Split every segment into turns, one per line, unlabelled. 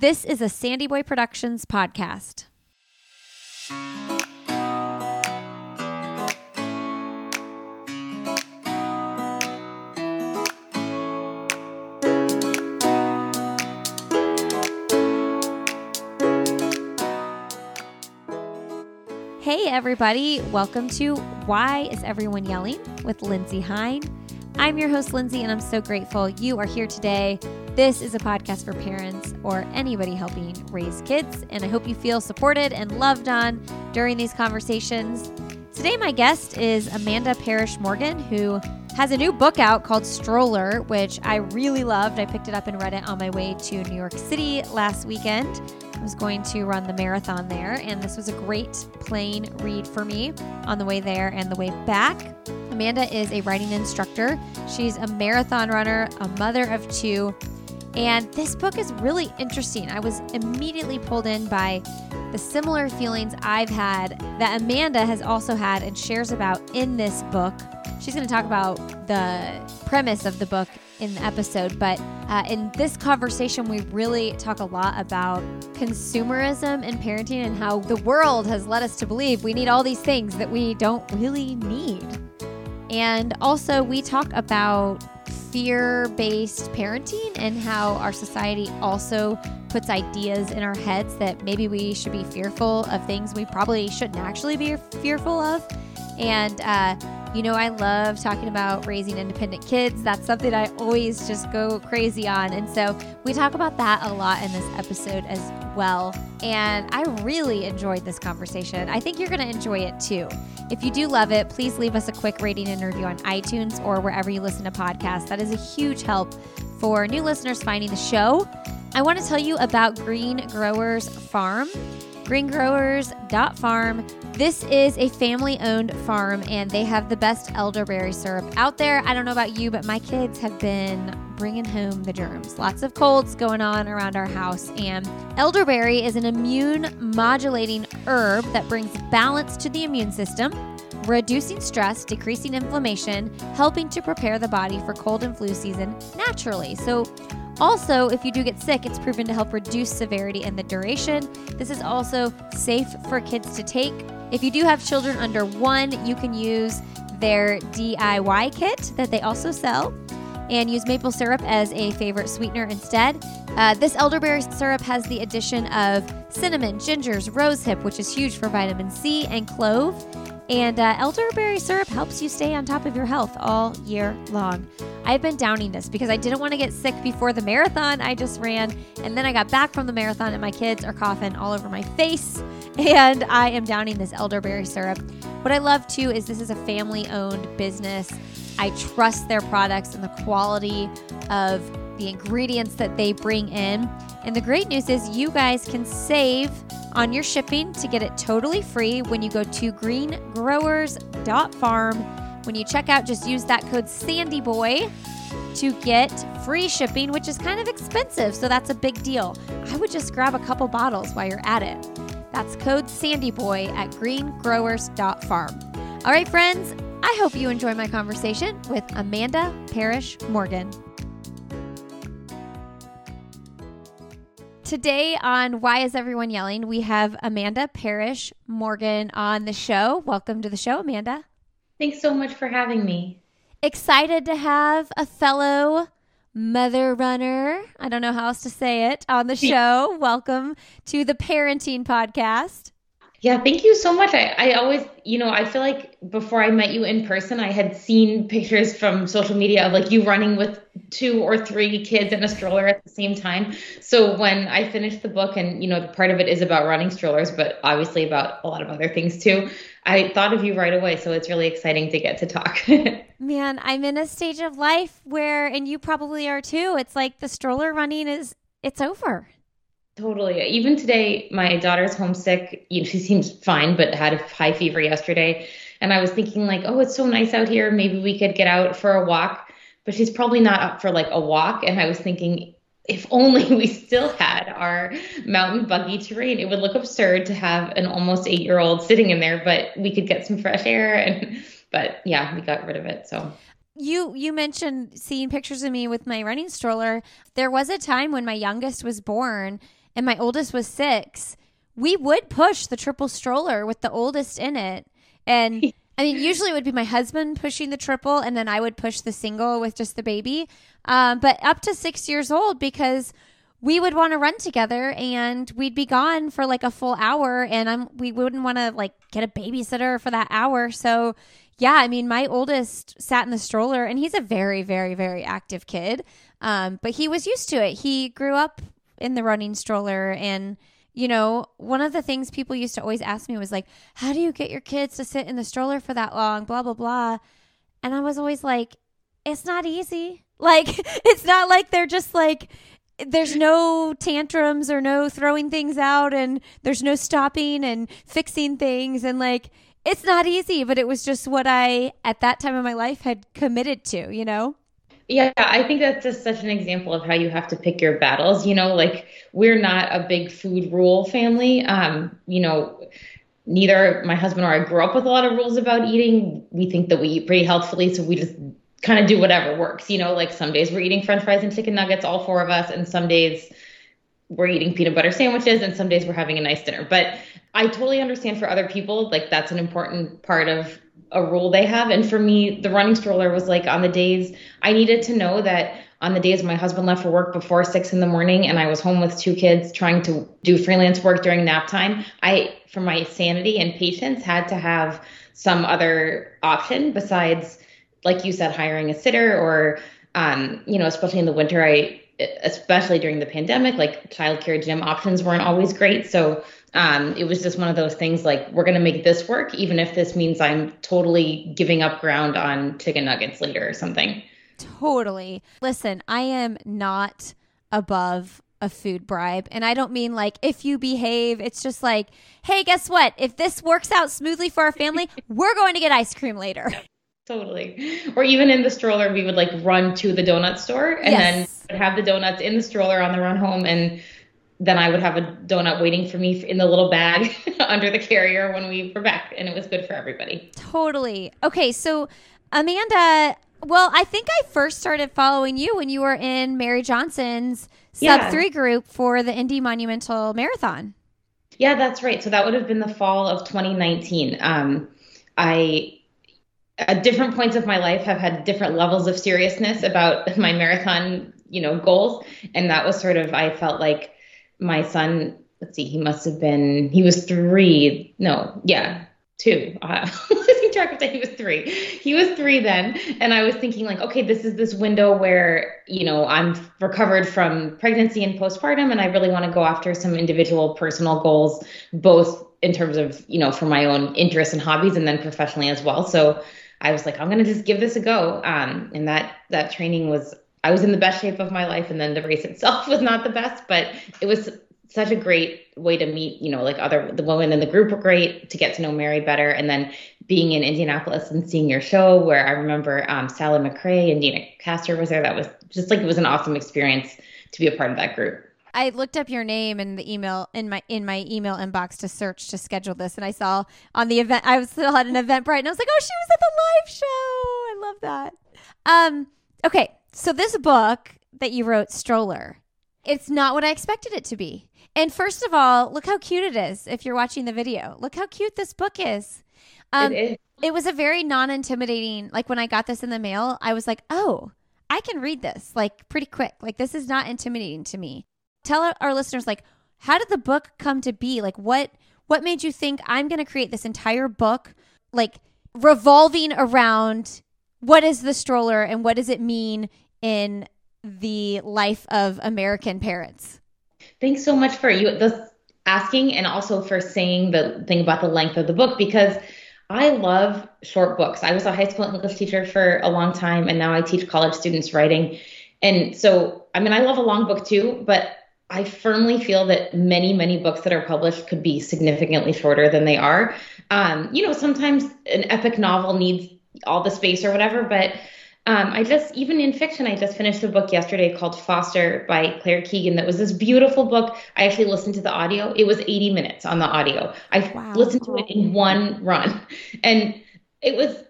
This is a SandyBoy Productions podcast. Hey, everybody. Welcome to Why is Everyone Yelling with Lindsey Hein. I'm your host, Lindsey, and I'm so grateful you are here today. This is a podcast for parents or anybody helping raise kids, and I hope you feel supported and loved on during these conversations. Today, my guest is Amanda Parrish Morgan, who has a new book out called Stroller, which I really loved. I picked it up and read it on my way to New York City last weekend. I was going to run the marathon there, and this was a great plane read for me on the way there and the way back. Amanda is a writing instructor. She's a marathon runner, a mother of two, and this book is really interesting. I was immediately pulled in by the similar feelings I've had that Amanda has also had and shares about in this book. She's going to talk about the premise of the book in the episode, but uh, in this conversation, we really talk a lot about consumerism and parenting and how the world has led us to believe we need all these things that we don't really need. And also, we talk about fear based parenting and how our society also puts ideas in our heads that maybe we should be fearful of things we probably shouldn't actually be fearful of. And, uh, you know, I love talking about raising independent kids. That's something I always just go crazy on. And so we talk about that a lot in this episode as well. And I really enjoyed this conversation. I think you're going to enjoy it too. If you do love it, please leave us a quick rating and review on iTunes or wherever you listen to podcasts. That is a huge help for new listeners finding the show. I want to tell you about Green Growers Farm greengrowers.farm. This is a family owned farm and they have the best elderberry syrup out there. I don't know about you, but my kids have been bringing home the germs. Lots of colds going on around our house. And elderberry is an immune modulating herb that brings balance to the immune system reducing stress, decreasing inflammation, helping to prepare the body for cold and flu season naturally. So, also, if you do get sick, it's proven to help reduce severity and the duration. This is also safe for kids to take. If you do have children under one, you can use their DIY kit that they also sell and use maple syrup as a favorite sweetener instead. Uh, this elderberry syrup has the addition of cinnamon, gingers, rosehip, which is huge for vitamin C, and clove. And uh, elderberry syrup helps you stay on top of your health all year long. I've been downing this because I didn't want to get sick before the marathon I just ran. And then I got back from the marathon and my kids are coughing all over my face. And I am downing this elderberry syrup. What I love too is this is a family owned business. I trust their products and the quality of the ingredients that they bring in. And the great news is you guys can save on your shipping to get it totally free when you go to greengrowers.farm. When you check out, just use that code SANDYBOY to get free shipping, which is kind of expensive. So that's a big deal. I would just grab a couple bottles while you're at it. That's code SANDYBOY at greengrowers.farm. All right, friends, I hope you enjoy my conversation with Amanda Parrish Morgan. Today on Why Is Everyone Yelling, we have Amanda Parrish Morgan on the show. Welcome to the show, Amanda.
Thanks so much for having me.
Excited to have a fellow mother runner, I don't know how else to say it, on the show. Welcome to the Parenting Podcast.
Yeah, thank you so much. I, I always, you know, I feel like before I met you in person, I had seen pictures from social media of like you running with two or three kids in a stroller at the same time. So when I finished the book, and you know, part of it is about running strollers, but obviously about a lot of other things too, I thought of you right away. So it's really exciting to get to talk.
Man, I'm in a stage of life where, and you probably are too, it's like the stroller running is, it's over.
Totally. Even today, my daughter's homesick. You know, she seems fine, but had a high fever yesterday. And I was thinking, like, oh, it's so nice out here. Maybe we could get out for a walk. But she's probably not up for like a walk. And I was thinking, if only we still had our mountain buggy terrain, it would look absurd to have an almost eight year old sitting in there, but we could get some fresh air. And, but yeah, we got rid of it. So
you you mentioned seeing pictures of me with my running stroller. There was a time when my youngest was born and my oldest was six, we would push the triple stroller with the oldest in it. And I mean, usually it would be my husband pushing the triple, and then I would push the single with just the baby. Um, but up to six years old, because we would want to run together and we'd be gone for like a full hour and I'm we wouldn't want to like get a babysitter for that hour. So yeah, I mean my oldest sat in the stroller and he's a very, very, very active kid. Um, but he was used to it. He grew up in the running stroller and you know, one of the things people used to always ask me was like, How do you get your kids to sit in the stroller for that long? Blah blah blah. And I was always like, It's not easy. Like, it's not like they're just like there's no tantrums or no throwing things out and there's no stopping and fixing things and like it's not easy but it was just what i at that time of my life had committed to you know
yeah i think that's just such an example of how you have to pick your battles you know like we're not a big food rule family um you know neither my husband or i grew up with a lot of rules about eating we think that we eat pretty healthfully so we just kind of do whatever works. You know, like some days we're eating french fries and chicken nuggets, all four of us, and some days we're eating peanut butter sandwiches, and some days we're having a nice dinner. But I totally understand for other people, like that's an important part of a rule they have. And for me, the running stroller was like on the days I needed to know that on the days my husband left for work before six in the morning and I was home with two kids trying to do freelance work during nap time, I, for my sanity and patience, had to have some other option besides like you said, hiring a sitter or, um, you know, especially in the winter, I, especially during the pandemic, like childcare gym options weren't always great. So um, it was just one of those things like, we're going to make this work, even if this means I'm totally giving up ground on chicken nuggets later or something.
Totally. Listen, I am not above a food bribe. And I don't mean like if you behave, it's just like, hey, guess what? If this works out smoothly for our family, we're going to get ice cream later.
Totally. Or even in the stroller, we would like run to the donut store and yes. then have the donuts in the stroller on the run home. And then I would have a donut waiting for me in the little bag under the carrier when we were back. And it was good for everybody.
Totally. Okay. So, Amanda, well, I think I first started following you when you were in Mary Johnson's sub yeah. three group for the Indy Monumental Marathon.
Yeah, that's right. So that would have been the fall of 2019. Um, I at different points of my life have had different levels of seriousness about my marathon, you know, goals. And that was sort of, I felt like my son, let's see, he must have been, he was three. No, yeah, two. Uh, losing track of that. He was three. He was three then. And I was thinking like, okay, this is this window where, you know, I'm recovered from pregnancy and postpartum. And I really want to go after some individual personal goals, both in terms of, you know, for my own interests and hobbies and then professionally as well. So I was like, I'm gonna just give this a go. Um, and that that training was I was in the best shape of my life, and then the race itself was not the best, but it was such a great way to meet, you know, like other the women in the group were great to get to know Mary better, and then being in Indianapolis and seeing your show, where I remember um, Sally McRae and Deena Kastor was there. That was just like it was an awesome experience to be a part of that group.
I looked up your name in the email in my in my email inbox to search to schedule this, and I saw on the event I was still at an event Eventbrite, and I was like, oh, she was at the live show. I love that. Um, okay, so this book that you wrote, Stroller, it's not what I expected it to be. And first of all, look how cute it is. If you're watching the video, look how cute this book is. Um, it, is. it was a very non-intimidating. Like when I got this in the mail, I was like, oh. I can read this like pretty quick. Like this is not intimidating to me tell our listeners like how did the book come to be? Like what what made you think I'm going to create this entire book like revolving around what is the stroller and what does it mean in the life of American parents?
Thanks so much for you the asking and also for saying the thing about the length of the book because I love short books. I was a high school English teacher for a long time and now I teach college students writing. And so, I mean, I love a long book too, but I firmly feel that many, many books that are published could be significantly shorter than they are. Um, you know, sometimes an epic novel needs all the space or whatever, but um, I just, even in fiction, I just finished a book yesterday called Foster by Claire Keegan that was this beautiful book. I actually listened to the audio. It was 80 minutes on the audio. I wow. listened to it in one run. And it was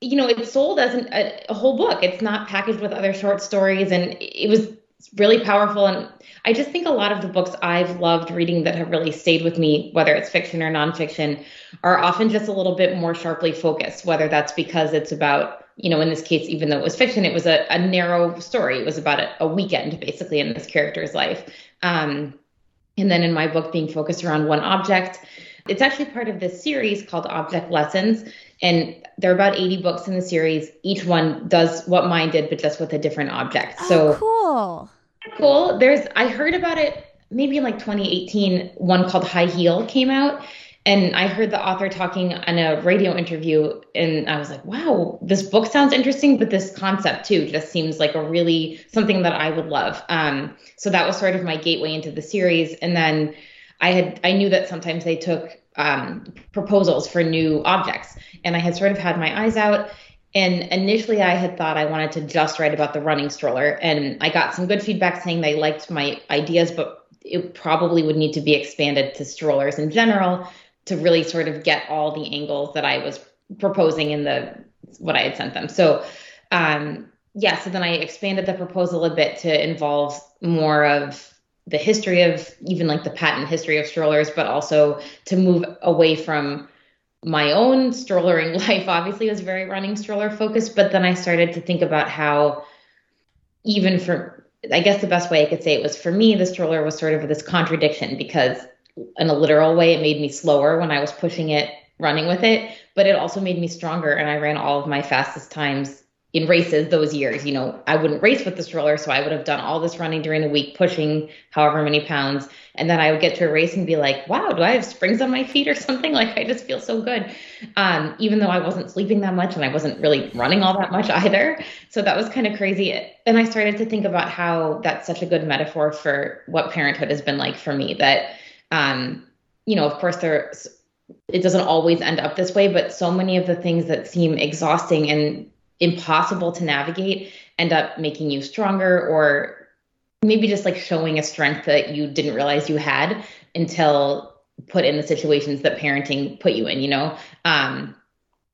you know, it's sold as an, a, a, whole book. It's not packaged with other short stories, and it was really powerful. And I just think a lot of the books I've loved reading that have really stayed with me, whether it's fiction or nonfiction, are often just a little bit more sharply focused, whether that's because it's about, you know, in this case, even though it was fiction, it was a, a narrow story. It was about a, a weekend, basically, in this character's life. Um, and then in my book, being focused around one object. It's actually part of this series called Object Lessons. And there are about 80 books in the series. Each one does what mine did, but just with a different object.
Oh,
so
cool.
Cool. There's I heard about it maybe in like 2018. One called High Heel came out. And I heard the author talking in a radio interview, and I was like, wow, this book sounds interesting, but this concept too just seems like a really something that I would love. Um, so that was sort of my gateway into the series. And then I had I knew that sometimes they took um, proposals for new objects, and I had sort of had my eyes out. And initially, I had thought I wanted to just write about the running stroller, and I got some good feedback saying they liked my ideas, but it probably would need to be expanded to strollers in general to really sort of get all the angles that I was proposing in the what I had sent them. So, um, yeah, so then I expanded the proposal a bit to involve more of the history of even like the patent history of strollers, but also to move away from my own strollering life. Obviously, was very running stroller focused, but then I started to think about how even for I guess the best way I could say it was for me, the stroller was sort of this contradiction because in a literal way, it made me slower when I was pushing it, running with it, but it also made me stronger. And I ran all of my fastest times in races those years. You know, I wouldn't race with the stroller, so I would have done all this running during the week, pushing however many pounds. And then I would get to a race and be like, wow, do I have springs on my feet or something? Like, I just feel so good. Um, even though I wasn't sleeping that much and I wasn't really running all that much either. So that was kind of crazy. And I started to think about how that's such a good metaphor for what parenthood has been like for me that, um, you know, of course, there's, it doesn't always end up this way, but so many of the things that seem exhausting and impossible to navigate end up making you stronger or maybe just like showing a strength that you didn't realize you had until put in the situations that parenting put you in, you know? Um,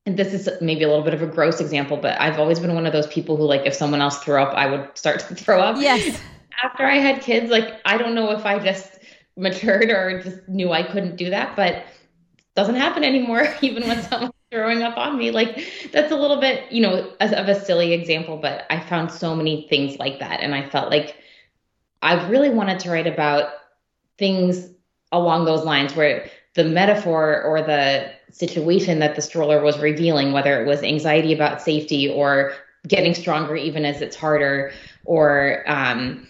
and this is maybe a little bit of a gross example, but I've always been one of those people who like if someone else threw up, I would start to throw up.
Yes.
After I had kids, like I don't know if I just matured or just knew I couldn't do that, but doesn't happen anymore, even when someone's throwing up on me. Like that's a little bit, you know, of a silly example, but I found so many things like that. And I felt like I really wanted to write about things along those lines where the metaphor or the situation that the stroller was revealing, whether it was anxiety about safety or getting stronger even as it's harder, or um,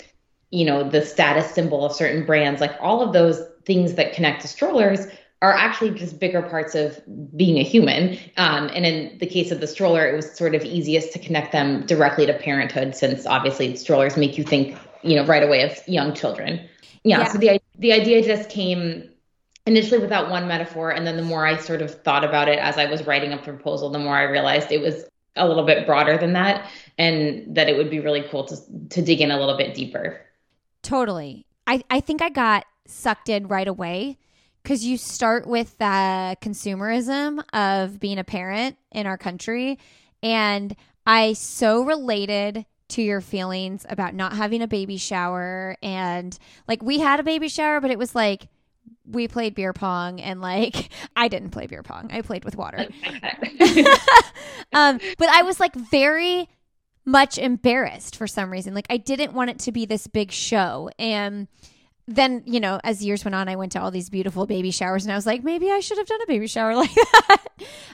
you know, the status symbol of certain brands, like all of those things that connect to strollers are actually just bigger parts of being a human. Um, and in the case of the stroller, it was sort of easiest to connect them directly to parenthood, since obviously strollers make you think, you know, right away of young children. Yeah. yeah. So the the idea just came initially without one metaphor, and then the more I sort of thought about it as I was writing a proposal, the more I realized it was a little bit broader than that, and that it would be really cool to to dig in a little bit deeper.
Totally. I I think I got sucked in right away because you start with the consumerism of being a parent in our country. And I so related to your feelings about not having a baby shower. And like, we had a baby shower, but it was like, we played beer pong and like I didn't play beer pong. I played with water. um, but I was like very much embarrassed for some reason. Like I didn't want it to be this big show. And then you know as years went on i went to all these beautiful baby showers and i was like maybe i should have done a baby shower like that.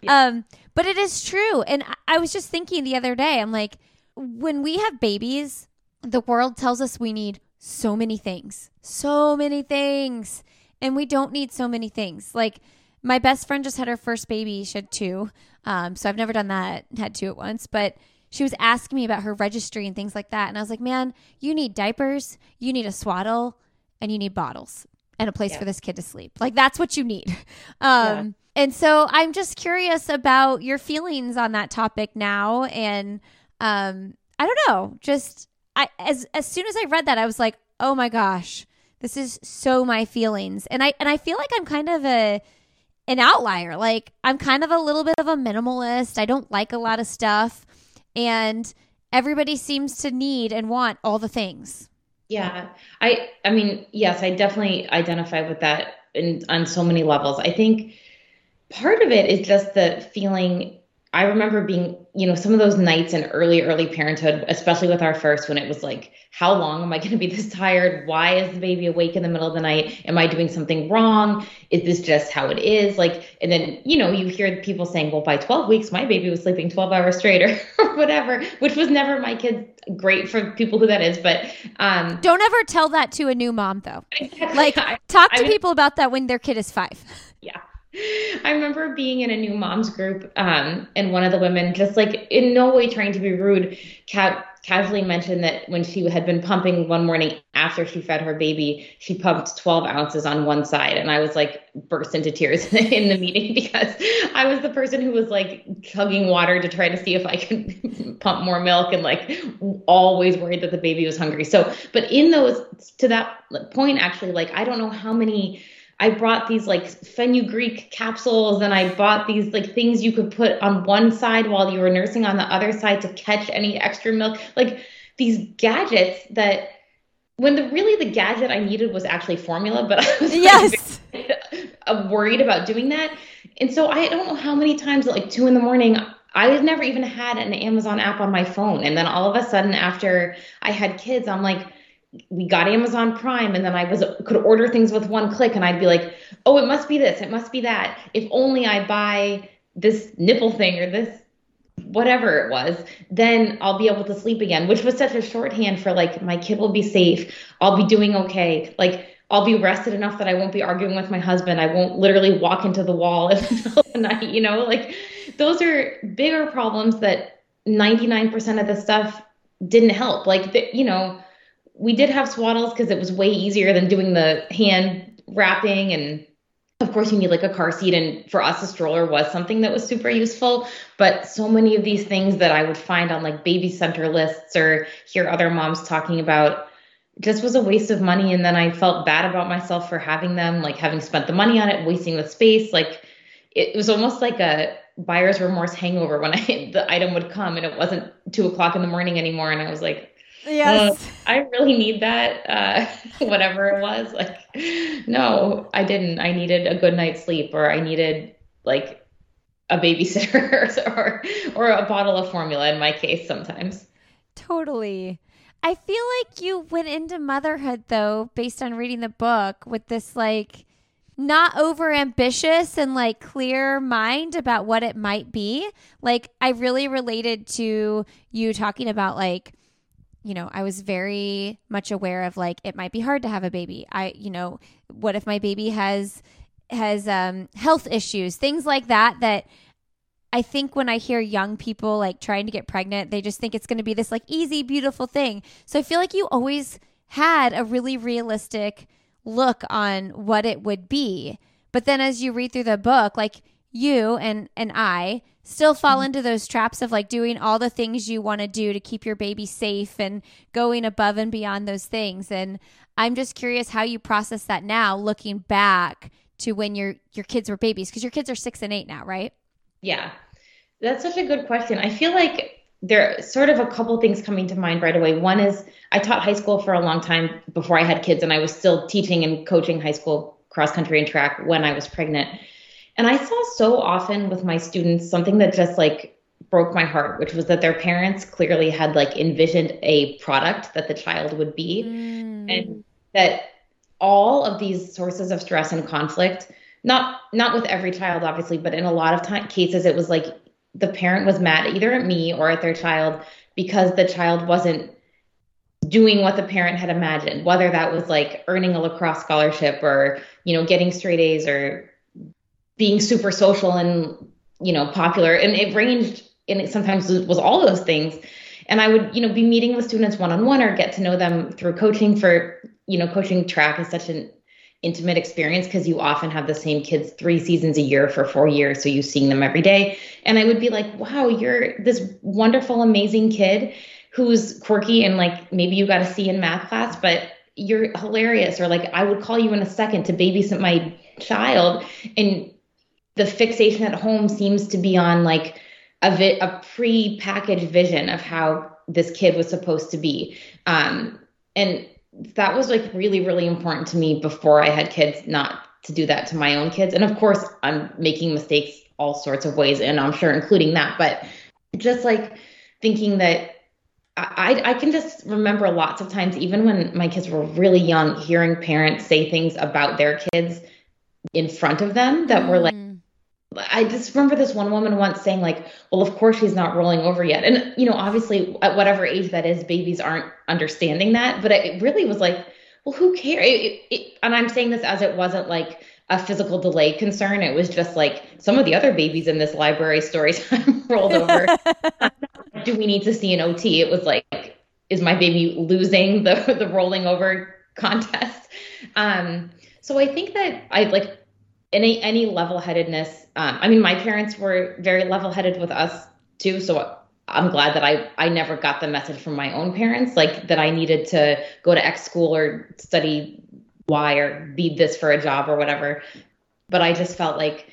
Yeah. um but it is true. And i was just thinking the other day i'm like when we have babies the world tells us we need so many things so many things and we don't need so many things. Like my best friend just had her first baby she had two um so i've never done that had two at once but she was asking me about her registry and things like that and i was like man you need diapers you need a swaddle and you need bottles and a place yeah. for this kid to sleep. Like that's what you need. Um, yeah. And so I'm just curious about your feelings on that topic now. And um, I don't know, just I as as soon as I read that, I was like, oh my gosh, this is so my feelings. And I and I feel like I'm kind of a an outlier. Like I'm kind of a little bit of a minimalist. I don't like a lot of stuff, and everybody seems to need and want all the things.
Yeah. I I mean, yes, I definitely identify with that in on so many levels. I think part of it is just the feeling I remember being, you know, some of those nights in early, early parenthood, especially with our first, when it was like, how long am I going to be this tired? Why is the baby awake in the middle of the night? Am I doing something wrong? Is this just how it is? Like, and then, you know, you hear people saying, well, by 12 weeks, my baby was sleeping 12 hours straight or, whatever, which was never my kid. Great for people who that is. But um,
don't ever tell that to a new mom, though. Like, talk to people about that when their kid is five.
Yeah. I remember being in a new moms group, um, and one of the women, just like in no way trying to be rude, ca- casually mentioned that when she had been pumping one morning after she fed her baby, she pumped 12 ounces on one side. And I was like, burst into tears in the meeting because I was the person who was like chugging water to try to see if I could pump more milk and like always worried that the baby was hungry. So, but in those, to that point, actually, like, I don't know how many I brought these like fenugreek capsules and I bought these like things you could put on one side while you were nursing on the other side to catch any extra milk. Like these gadgets that when the really the gadget I needed was actually formula, but I was
yes.
Like, uh, worried about doing that. And so I don't know how many times at like two in the morning I had never even had an Amazon app on my phone. And then all of a sudden after I had kids, I'm like, we got Amazon Prime and then I was could order things with one click and I'd be like, "Oh, it must be this, it must be that. If only I buy this nipple thing or this whatever it was, then I'll be able to sleep again," which was such a shorthand for like my kid will be safe, I'll be doing okay. Like I'll be rested enough that I won't be arguing with my husband. I won't literally walk into the wall in the middle of the night, you know? Like those are bigger problems that 99% of the stuff didn't help. Like the, you know, we did have swaddles because it was way easier than doing the hand wrapping. And of course you need like a car seat and for us a stroller was something that was super useful. But so many of these things that i would find on like baby center lists or hear other moms talking about just was a waste of money. And then i felt bad about myself for having them like having spent the money on it wasting the space. Like it was almost like a buyer's remorse hangover when I the item would come and it wasn't two o'clock in the morning anymore. And i was like
Yes. Uh,
I really need that, uh, whatever it was. Like, no, I didn't. I needed a good night's sleep or I needed like a babysitter or, or a bottle of formula in my case sometimes.
Totally. I feel like you went into motherhood though, based on reading the book with this like not over ambitious and like clear mind about what it might be. Like I really related to you talking about like you know, I was very much aware of like it might be hard to have a baby. I, you know, what if my baby has has um health issues, things like that that I think when I hear young people like trying to get pregnant, they just think it's going to be this like easy beautiful thing. So I feel like you always had a really realistic look on what it would be. But then as you read through the book, like you and and I still fall mm-hmm. into those traps of like doing all the things you want to do to keep your baby safe and going above and beyond those things. And i'm just curious how you process that now looking back to when your your kids were babies because your kids are six and eight now right?
Yeah. That's such a good question. I feel like there are sort of a couple things coming to mind right away. One is i taught high school for a long time before i had kids and i was still teaching and coaching high school cross country and track when i was pregnant and I saw so often with my students something that just like broke my heart, which was that their parents clearly had like envisioned a product that the child would be. Mm. And that all of these sources of stress and conflict, not not with every child obviously, but in a lot of time, cases it was like the parent was mad either at me or at their child because the child wasn't doing what the parent had imagined, whether that was like earning a lacrosse scholarship or, you know, getting straight A's or being super social and you know popular. And it ranged and it sometimes was all those things. And i would you know be meeting with students one-on-one or get to know them through coaching for you know coaching track is such an intimate experience because you often have the same kids three seasons a year for four years so you're seeing them every day. And i would be like wow you're this wonderful amazing kid who's quirky and like maybe you got a c in math class but you're hilarious. Or like i would call you in a second to babysit my child and the fixation at home seems to be on like a, vi- a pre-packaged vision of how this kid was supposed to be um, and that was like really, really important to me before I had kids, not to do that to my own kids. And of course, I'm making mistakes all sorts of ways, and I'm sure including that. But just like thinking that I, I can just remember lots of times, even when my kids were really young, hearing parents say things about their kids in front of them that were like, mm. I just remember this one woman once saying, like, well, of course she's not rolling over yet. And, you know, obviously at whatever age that is, babies aren't understanding that. But it really was like, well, who cares? It, it, and I'm saying this as it wasn't like a physical delay concern. It was just like some of the other babies in this library story time rolled over. Do we need to see an OT? It was like, is my baby losing the the rolling over contest? Um, so I think that I like any any level headedness. Um, I mean, my parents were very level headed with us too. So I'm glad that I I never got the message from my own parents like that I needed to go to X school or study Y or be this for a job or whatever. But I just felt like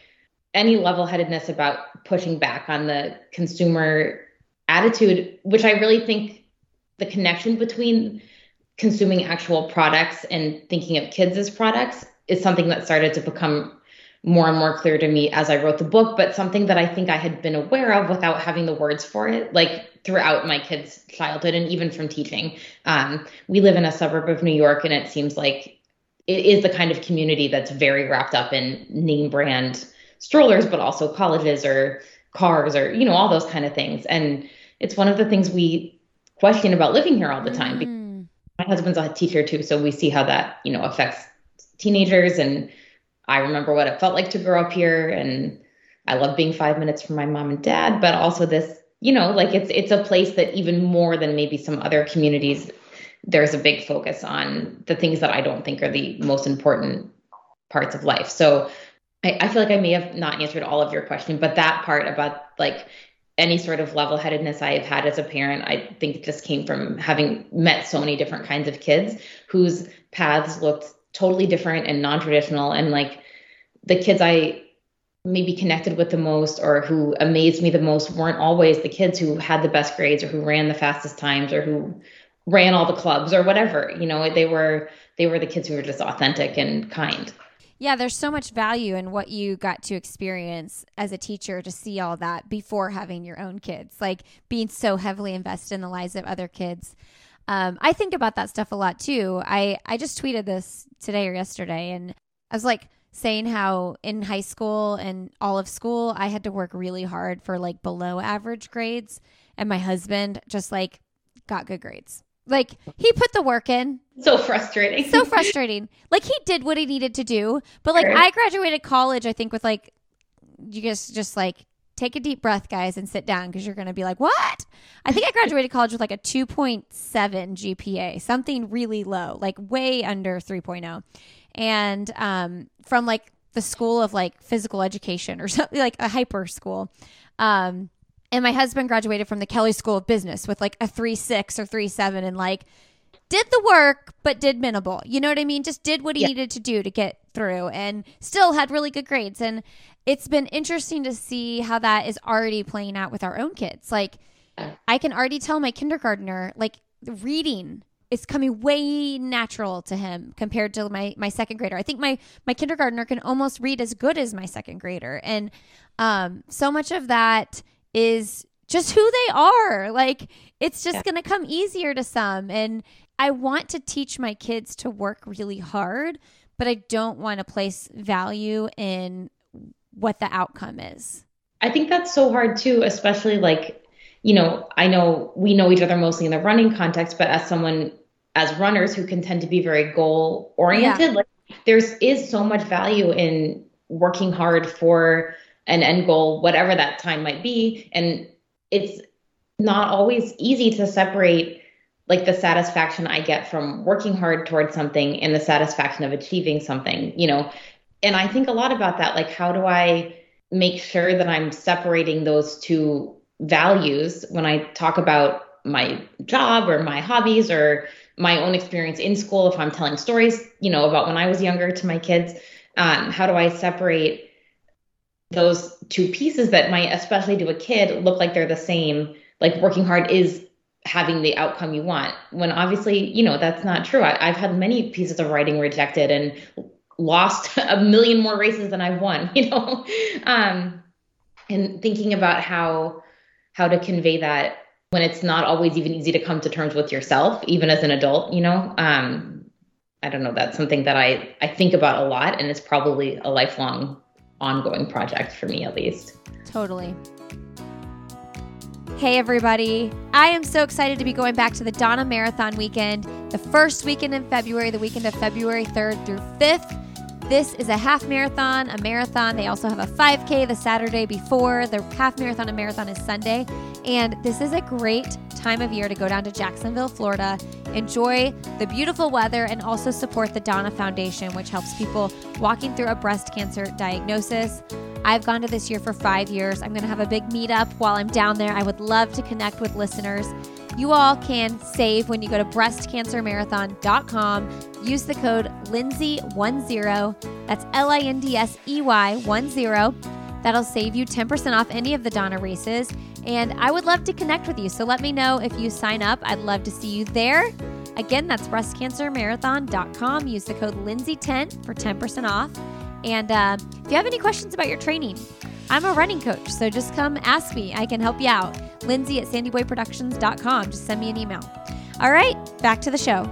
any level headedness about pushing back on the consumer attitude, which I really think the connection between consuming actual products and thinking of kids as products is something that started to become more and more clear to me as I wrote the book, but something that I think I had been aware of without having the words for it, like throughout my kids' childhood and even from teaching. Um, we live in a suburb of New York, and it seems like it is the kind of community that's very wrapped up in name brand strollers, but also colleges or cars or, you know, all those kind of things. And it's one of the things we question about living here all the time. Mm. My husband's a teacher too, so we see how that, you know, affects teenagers. And I remember what it felt like to grow up here. And I love being five minutes from my mom and dad, but also this, you know, like it's it's a place that even more than maybe some other communities there's a big focus on the things that I don't think are the most important parts of life. So I, I feel like I may have not answered all of your question, but that part about like any sort of level headedness I have had as a parent, I think just came from having met so many different kinds of kids whose paths looked totally different and non traditional. And like the kids I maybe connected with the most or who amazed me the most weren't always the kids who had the best grades or who ran the fastest times or who ran all the clubs or whatever. You know they were they were the kids who were just authentic and kind.
Yeah there's so much value in what you got to experience as a teacher to see all that before having your own kids like being so heavily invested in the lives of other kids um, i think about that stuff a lot too i i just tweeted this today or yesterday and i was like saying how in high school and all of school i had to work really hard for like below average grades and my husband just like got good grades like he put the work in.
So frustrating.
So frustrating. like he did what he needed to do. But like sure. I graduated college, I think, with like you guys just like take a deep breath, guys, and sit down because you're going to be like, what? I think I graduated college with like a 2.7 GPA, something really low, like way under 3.0. And um, from like the school of like physical education or something like a HPER school. Um, and my husband graduated from the Kelley School of Business with like a three six or three seven, and like did the work but did minimal. You know what I mean? Just did what he yeah. needed to do to get through and still had really good grades. And it's been interesting to see how that is already playing out with our own kids. Like I can already tell my kindergartner like reading is coming way natural to him compared to my my second grader. I think my my kindergartner can almost read as good as my second grader. And um so much of that is just who they are. Like it's just yeah. going to come easier to some. And I want to teach my kids to work really hard, but I don't want to place value in what the outcome is.
I think that's so hard too, especially like, you know, I know we know each other mostly in the running context, but as someone, as runners who can tend to be very goal oriented, yeah. like there's is so much value in working hard for an end goal, whatever that time might be. And it's not always easy to separate like the satisfaction I get from working hard towards something and the satisfaction of achieving something, you know. And I think a lot about that. Like, how do I make sure that I'm separating those two values when I talk about my job or my hobbies or my own experience in school if I'm telling stories, you know, about when I was younger to my kids? Um, how do I separate those two pieces that might, especially to a kid, look like they're the same. Like working hard is having the outcome you want. When obviously you know that's not true. I, have had many pieces of writing rejected and lost a million more races than i've won you know? Um, and thinking about how how to convey that when it's not always even easy to come to terms with yourself even as an adult you know? Um, i don't know that's something that i i think about a lot and it's probably a lifelong ongoing project for me at least.
Totally Hey, everybody. I am so excited to be going back to the Donna Marathon weekend, the first weekend in February, the weekend of February 3rd through 5th. This is a half marathon, a marathon. They also have a 5K the Saturday before. The half marathon and marathon is Sunday. And this is a great time of year to go down to Jacksonville, Florida, enjoy the beautiful weather, and also support the Donna Foundation, which helps people walking through a breast cancer diagnosis. I've gone to this year for five years. I'm going to have a big meetup while I'm down there. I would love to connect with listeners. You all can save when you go to breastcancermarathon.com. Use the code Lindsey10. That's L I N D S E Y 10. That'll save you 10% off any of the Donna races. And I would love to connect with you. So let me know if you sign up. I'd love to see you there. Again, that's breastcancermarathon.com. Use the code Lindsey10 for 10% off. And uh, if you have any questions about your training, I'm a running coach, so just come ask me. I can help you out. Lindsey at sandyboyproductions.com. Just send me an email. All right, back to the show.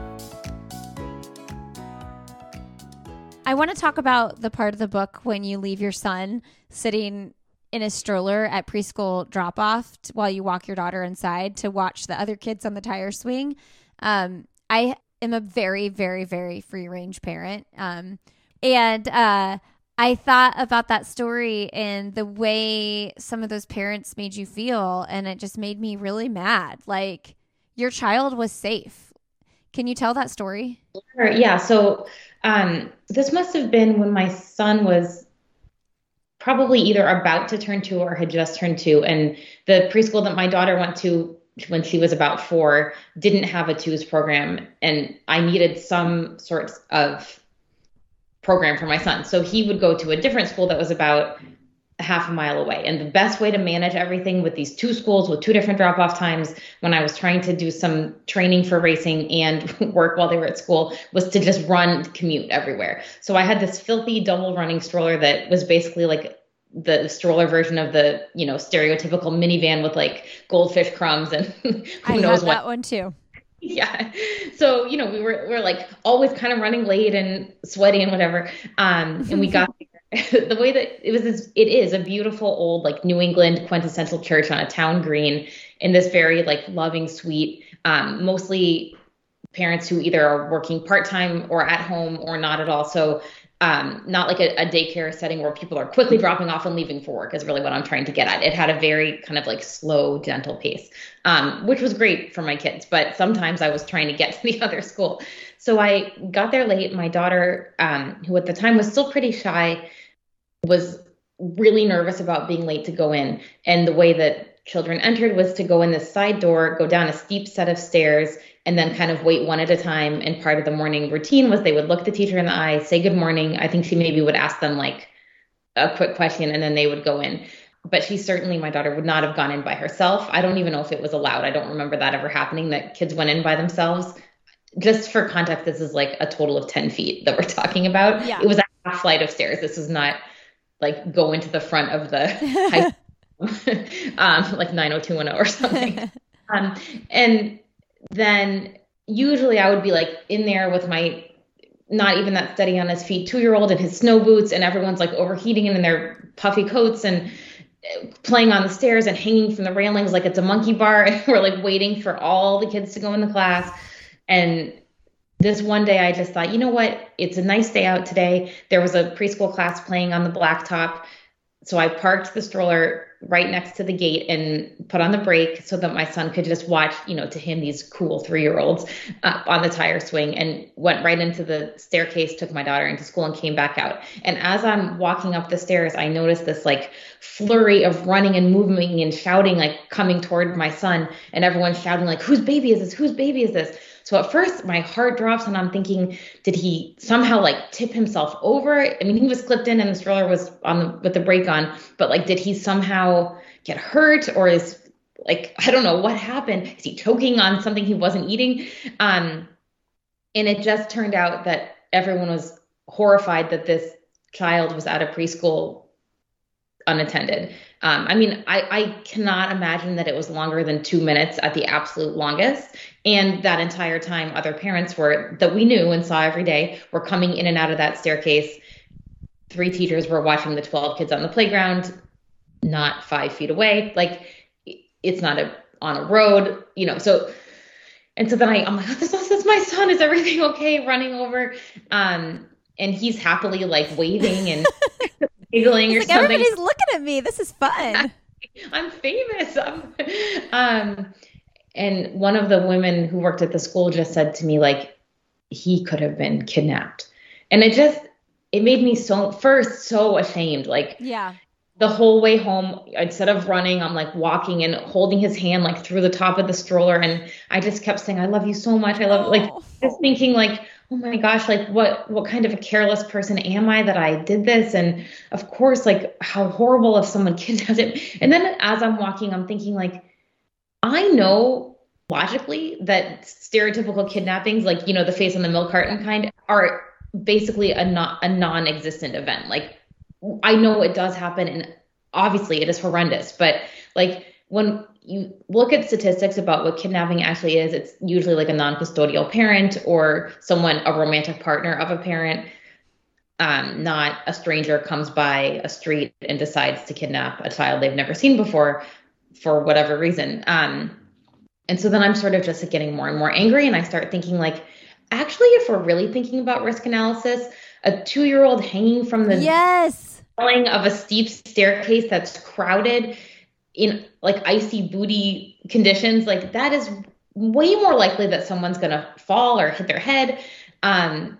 I want to talk about the part of the book when you leave your son sitting in a stroller at preschool drop off while you walk your daughter inside to watch the other kids on the tire swing. Um, I am a very, very, very free range parent. Um, and uh, I thought about that story and the way some of those parents made you feel. And it just made me really mad. Like, your child was safe. Can you tell that story?
Sure. Yeah. So, um, this must have been when my son was probably either about to turn two or had just turned two. And the preschool that my daughter went to when she was about four didn't have a twos program. And I needed some sorts of program for my son. So he would go to a different school that was about a half a mile away. And the best way to manage everything with these two schools with two different drop off times when I was trying to do some training for racing and work while they were at school was to just run commute everywhere. So I had this filthy double running stroller that was basically like the stroller version of the, you know, stereotypical minivan with like goldfish crumbs and who
I
knows
what. that one too.
yeah. So you know we were we are like always kind of running late and sweaty and whatever. Um and we got the way that it was this, it is a beautiful old like new england quintessential church on a town green in this very like loving sweet um mostly parents who either are working part-time or at home or not at all. So um, not like a, a, daycare setting where people are quickly dropping off and leaving for work is really what I'm trying to get at. It had a very kind of like slow, gentle pace, um, which was great for my kids. But sometimes I was trying to get to the other school. So I got there late. My daughter, um, who at the time was still pretty shy, was really nervous about being late to go in. And the way that children entered was to go in this side door, go down a steep set of stairs, and then kind of wait one at a time. And part of the morning routine was they would look the teacher in the eye, say good morning. I think she maybe would ask them like a quick question and then they would go in. But she certainly, my daughter, would not have gone in by herself. I don't even know if it was allowed. I don't remember that ever happening that kids went in by themselves. Just for context, this is like a total of 10 feet that we're talking about. Yeah. It was a half flight of stairs. This is not like go into the front of the high um, like 90210 or something. um, and then usually I would be like in there with my not even that steady on his feet two year old in his snow boots, and everyone's like overheating in their puffy coats and uh, playing on the stairs and hanging from the railings like it's a monkey bar. And we're like waiting for all the kids to go in the class. And this one day I just thought, you know what? It's a nice day out today. There was a preschool class playing on the blacktop. So I parked the stroller right next to the gate and put on the brake so that my son could just watch, you know, to him, these cool three year olds uh, on the tire swing and went right into the staircase, took my daughter into school and came back out. And as I'm walking up the stairs, I noticed this like flurry of running and moving and shouting, like coming toward my son. And everyone's shouting, like, whose baby is this? Whose baby is this? So at first my heart drops and I'm thinking, did he somehow like tip himself over? I mean, he was clipped in and the stroller was on the with the brake on, but like did he somehow get hurt or is like I don't know what happened. Is he choking on something he wasn't eating? Um, and it just turned out that everyone was horrified that this child was out of preschool unattended. Um, I mean, I, I cannot imagine that it was longer than two minutes at the absolute longest. And that entire time, other parents were that we knew and saw every day were coming in and out of that staircase. Three teachers were watching the 12 kids on the playground, not five feet away. Like it's not a on a road, you know. So and so then I, I'm like, oh, this, is my son. Is everything okay? Running over. Um, and he's happily like waving and giggling or
like,
something.
Everybody's looking at me. This is fun.
I'm famous. I'm, um, and one of the women who worked at the school just said to me, like, he could have been kidnapped. And it just, it made me so, first, so ashamed. Like,
yeah.
The whole way home, instead of running, I'm like walking and holding his hand like through the top of the stroller. And I just kept saying, I love you so much. I love, oh. like, just thinking, like, oh my gosh, like what what kind of a careless person am I that I did this? And of course, like how horrible if someone kidnapped him. And then as I'm walking, I'm thinking like, I know logically that stereotypical kidnappings, like you know the face on the milk carton kind, are basically a not a non-existent event. Like I know it does happen, and obviously it is horrendous, but like when you look at statistics about what kidnapping actually is, it's usually like a non custodial parent or someone, a romantic partner of a parent, um, not a stranger comes by a street and decides to kidnap a child they've never seen before for whatever reason. Um, and so then I'm sort of just like, getting more and more angry, and I start thinking, like, actually, if we're really thinking about risk analysis, a two year old hanging from the
yes falling
of a steep staircase that's crowded in like icy booty conditions, like that is way more likely that someone's going to fall or hit their head. Um,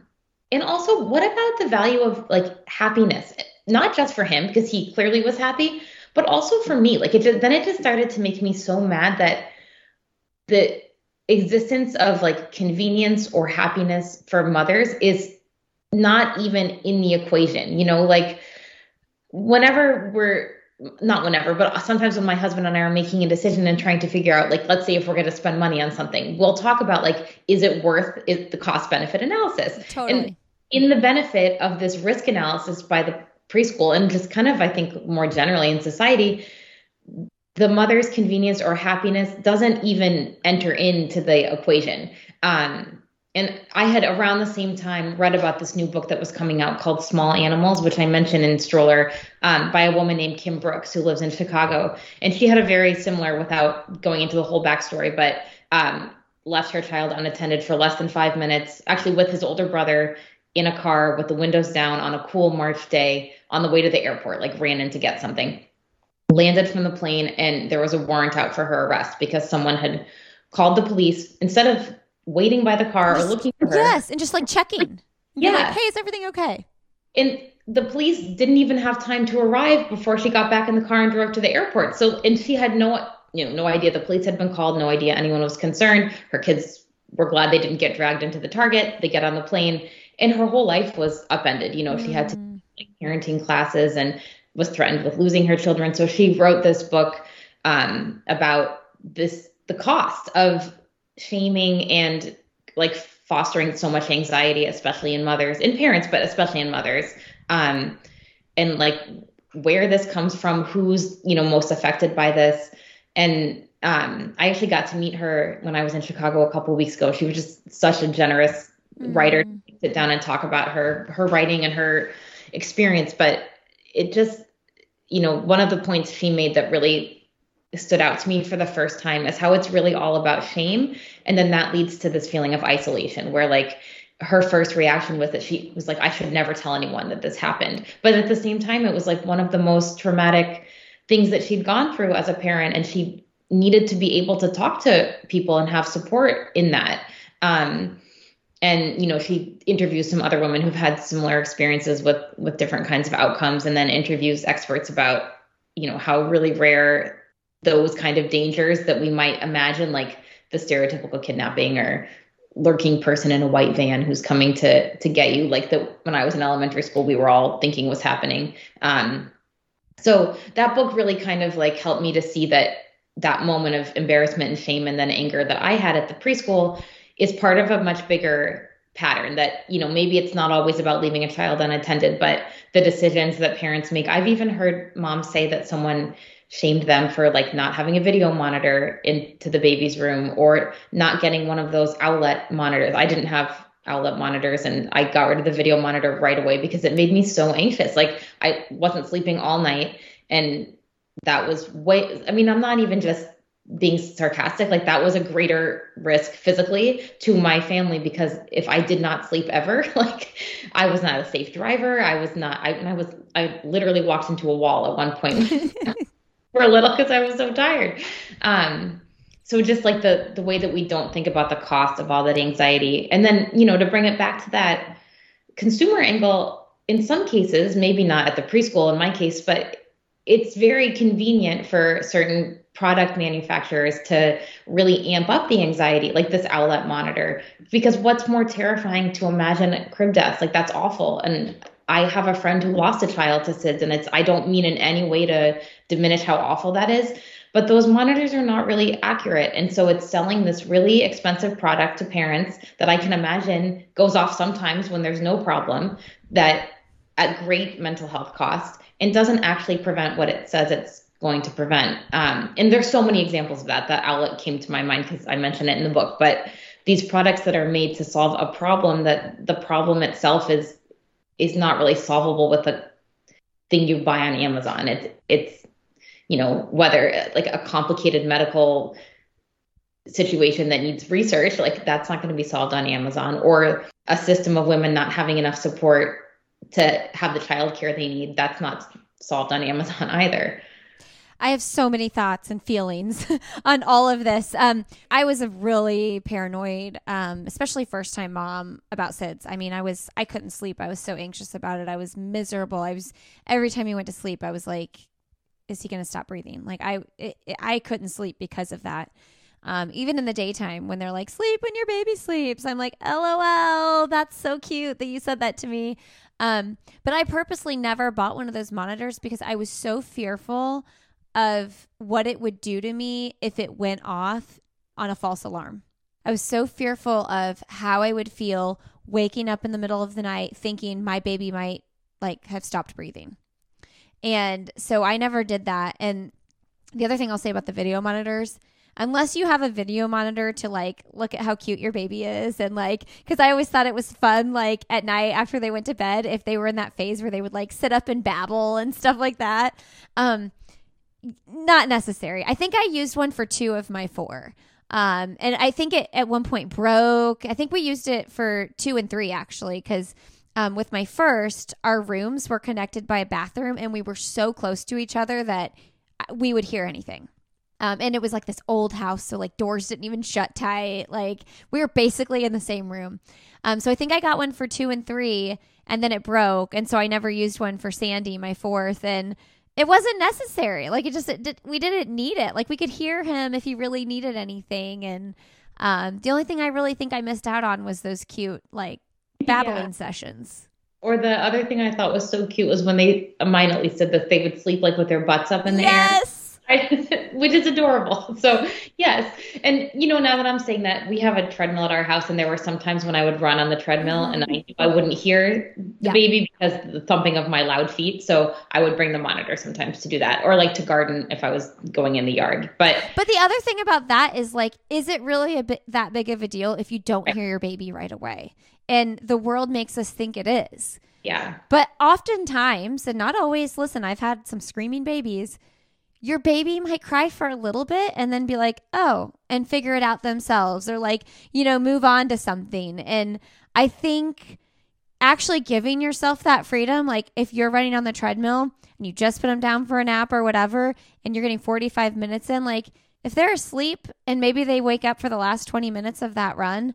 and also, what about the value of like happiness? Not just for him because he clearly was happy, but also for me. Like it just, then it just started to make me so mad that the existence of like convenience or happiness for mothers is not even in the equation. You know, like whenever we're not whenever, but sometimes when my husband and I are making a decision and trying to figure out, like, let's say if we're going to spend money on something, we'll talk about like, is it worth is the cost benefit analysis?
Totally.
And in the benefit of this risk analysis by the preschool and just kind of, I think, more generally in society, the mother's convenience or happiness doesn't even enter into the equation. Um, and I had around the same time read about this new book that was coming out called Small Animals, which I mentioned in Stroller, um, by a woman named Kim Brooks who lives in Chicago. And she had a very similar, without going into the whole backstory, but um, left her child unattended for less than five minutes, actually with his older brother in a car with the windows down on a cool March day on the way to the airport, like ran in to get something. Landed from the plane, and there was a warrant out for her arrest because someone had called the police instead of waiting by the car or looking for her.
Yes, and just like checking.
Yeah.
Like, hey, is everything okay?
And the police didn't even have time to arrive before she got back in the car and drove to the airport. So, and she had no, you know, no idea the police had been called, no idea anyone was concerned. Her kids were glad they didn't get dragged into the target. They get on the plane, and her whole life was upended. You know, mm. she had to parenting classes and was threatened with losing her children. So she wrote this book um, about this the cost of shaming and like fostering so much anxiety, especially in mothers, in parents, but especially in mothers. Um, and like where this comes from, who's you know most affected by this. And um, I actually got to meet her when I was in Chicago a couple weeks ago. She was just such a generous mm-hmm. writer. Sit down and talk about her her writing and her experience, but it just you know one of the points she made that really stood out to me for the first time is how it's really all about shame. And then that leads to this feeling of isolation where like her first reaction was that she was like i should never tell anyone that this happened. But at the same time it was like one of the most traumatic things that she'd gone through as a parent and she needed to be able to talk to people and have support in that. Um, and you know she interviews some other women who've had similar experiences with with different kinds of outcomes and then interviews experts about you know how really rare those kind of dangers that we might imagine, like the stereotypical kidnapping or lurking person in a white van who's coming to to get you like the when i was in elementary school we were all thinking was happening. Um so that book really kind of like helped me to see that that moment of embarrassment and shame and then anger that I had at the preschool is part of a much bigger pattern that you know maybe it's not always about leaving a child unattended but the decisions that parents make. I've even heard moms say that someone shamed them for like not having a video monitor into the baby's room or not getting one of those outlet monitors. I didn't have outlet monitors and i got rid of the video monitor right away because it made me so anxious. Like i wasn't sleeping all night and that was way i mean i'm not even just being sarcastic like that was a greater risk physically to my family because if i did not sleep ever like i was not a safe driver. I was not i, I was i literally walked into a wall at one point for a little because i was so tired. Um so just like the the way that we don't think about the cost of all that anxiety. And then you know to bring it back to that consumer angle in some cases maybe not at the preschool in my case but it's very convenient for certain product manufacturers to really amp up the anxiety, like this outlet monitor. Because what's more terrifying to imagine crib death? Like that's awful. And I have a friend who lost a child to SIDS, and it's I don't mean in any way to diminish how awful that is, but those monitors are not really accurate. And so it's selling this really expensive product to parents that I can imagine goes off sometimes when there's no problem that at great mental health cost and doesn't actually prevent what it says it's going to prevent. Um, and there's so many examples of that. That outlet came to my mind because I mentioned it in the book. But these products that are made to solve a problem that the problem itself is is not really solvable with a thing you buy on Amazon. It's it's you know whether like a complicated medical situation that needs research like that's not going to be solved on Amazon or a system of women not having enough support to have the child care they need that's not solved on Amazon either.
I have so many thoughts and feelings on all of this. Um, I was a really paranoid, um, especially first time mom about SIDS. I mean, I was, I couldn't sleep. I was so anxious about it. I was miserable. I was, every time he went to sleep, I was like, is he going to stop breathing? Like I, it, I couldn't sleep because of that. Um, even in the daytime when they're like, sleep when your baby sleeps. I'm like, LOL, that's so cute that you said that to me. Um, but I purposely never bought one of those monitors because I was so fearful of what it would do to me if it went off on a false alarm. I was so fearful of how I would feel waking up in the middle of the night thinking my baby might like have stopped breathing. And so I never did that. And the other thing I'll say about the video monitors, unless you have a video monitor to like look at how cute your baby is and like because i always thought it was fun like at night after they went to bed if they were in that phase where they would like sit up and babble and stuff like that um not necessary. I think I used one for two of my four. Um, and I think it at one point broke. I think we used it for two and three actually, because um, with my first, our rooms were connected by a bathroom and we were so close to each other that we would hear anything. Um, and it was like this old house, so like doors didn't even shut tight. Like we were basically in the same room. Um, so I think I got one for two and three, and then it broke, and so I never used one for Sandy, my fourth, and it wasn't necessary. Like it just it did, we didn't need it. Like we could hear him if he really needed anything. And um, the only thing I really think I missed out on was those cute like babbling yeah. sessions.
Or the other thing I thought was so cute was when they mine at least said that they would sleep like with their butts up in the
yes!
air. Yes. which is adorable. So yes, and you know now that I'm saying that we have a treadmill at our house, and there were some times when I would run on the treadmill and I knew I wouldn't hear the yeah. baby because the thumping of my loud feet. So I would bring the monitor sometimes to do that, or like to garden if I was going in the yard. But
but the other thing about that is like, is it really a bit that big of a deal if you don't hear your baby right away? And the world makes us think it is.
Yeah.
But oftentimes, and not always, listen, I've had some screaming babies your baby might cry for a little bit and then be like, oh, and figure it out themselves or like, you know, move on to something. And I think actually giving yourself that freedom, like if you're running on the treadmill and you just put them down for a nap or whatever, and you're getting 45 minutes in, like if they're asleep and maybe they wake up for the last 20 minutes of that run,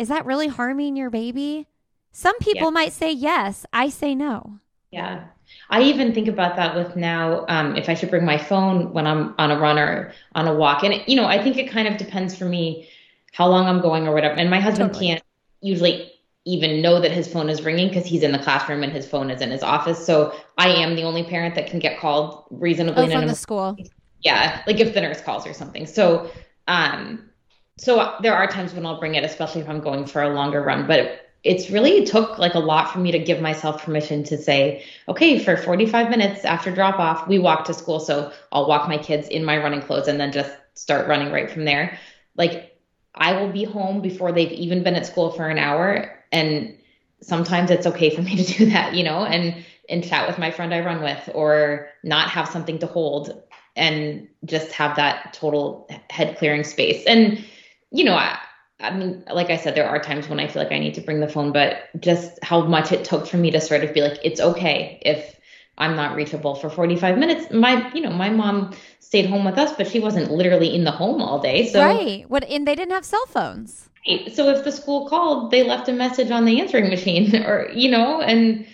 is that really harming your baby? Some people yeah. might say yes. I say no.
Yeah. I even think about that with now um, if I should bring my phone when I'm on a run or on a walk. And, you know, I think it kind of depends for me how long I'm going or whatever. And my husband totally. can't usually even know that his phone is ringing because he's in the classroom and his phone is in his office. So I am the only parent that can get called reasonably.
Oh, from the school.
Yeah, like if the nurse calls or something. So, um, so there are times when I'll bring it, especially if I'm going for a longer run. But it's really took like a lot for me to give myself permission to say, okay, for 45 minutes after drop off, we walk to school. So I'll walk my kids in my running clothes and then just start running right from there. Like I will be home before they've even been at school for an hour. And sometimes it's okay for me to do that, you know, and and chat with my friend I run with or not have something to hold and just have that total head clearing space. And you know, I, I mean, like I said, there are times when I feel like I need to bring the phone, but just how much it took for me to sort of be like, it's okay if I'm not reachable for 45 minutes. My, you know, my mom stayed home with us, but she wasn't literally in the home all day. So
right. What? And they didn't have cell phones.
Right. So if the school called, they left a message on the answering machine, or you know, and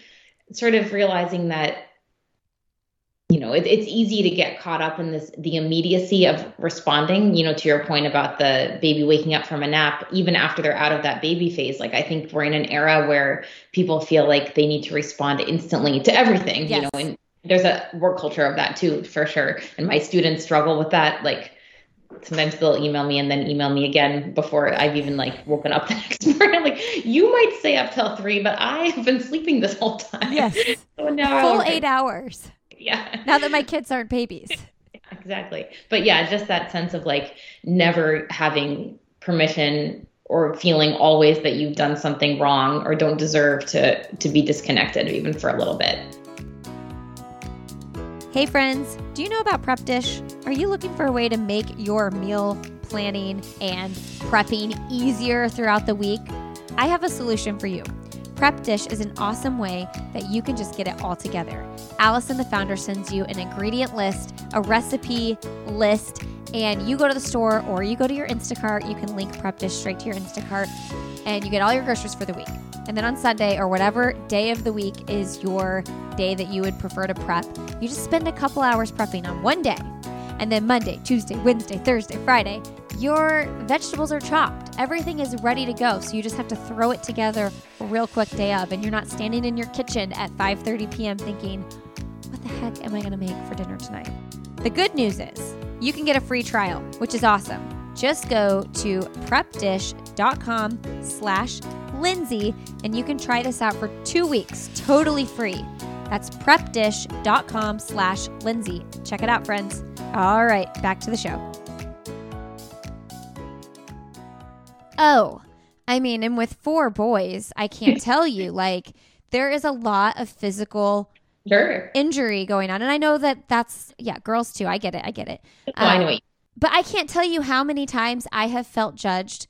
sort of realizing that you know, it, it's easy to get caught up in this the immediacy of responding. You know, to your point about the baby waking up from a nap, even after they're out of that baby phase. Like I think we're in an era where people feel like they need to respond instantly to everything. Yes. You know, and there's a work culture of that too, for sure. And my students struggle with that. Like sometimes they'll email me and then email me again before I've even like woken up the next morning. like, you might stay up till three, but I have been sleeping this whole time.
Yes. So now full eight hours
yeah.
Now that my kids aren't babies.
exactly. But yeah, just that sense of like never having permission or feeling always that you've done something wrong or don't deserve to to be disconnected even for a little bit.
Hey friends, do you know about Prep Dish? Are you looking for a way to make your meal planning and prepping easier throughout the week? I have a solution for you. Prep Dish is an awesome way that you can just get it all together. Allison, the founder, sends you an ingredient list, a recipe list, and you go to the store or you go to your Instacart. You can link Prep Dish straight to your Instacart, and you get all your groceries for the week. And then on Sunday or whatever day of the week is your day that you would prefer to prep, you just spend a couple hours prepping on one day. And then Monday, Tuesday, Wednesday, Thursday, Friday, your vegetables are chopped. Everything is ready to go. So you just have to throw it together real quick day of and you're not standing in your kitchen at 5:30 p.m. thinking, "What the heck am I going to make for dinner tonight?" The good news is, you can get a free trial, which is awesome. Just go to prepdish.com slash Lindsey and you can try this out for two weeks totally free. That's prepdish.com slash Lindsey. Check it out, friends. All right, back to the show. Oh, I mean, and with four boys, I can't tell you, like, there is a lot of physical
sure.
injury going on. And I know that that's, yeah, girls too. I get it. I get it.
Oh, um, I know.
But I can't tell you how many times I have felt judged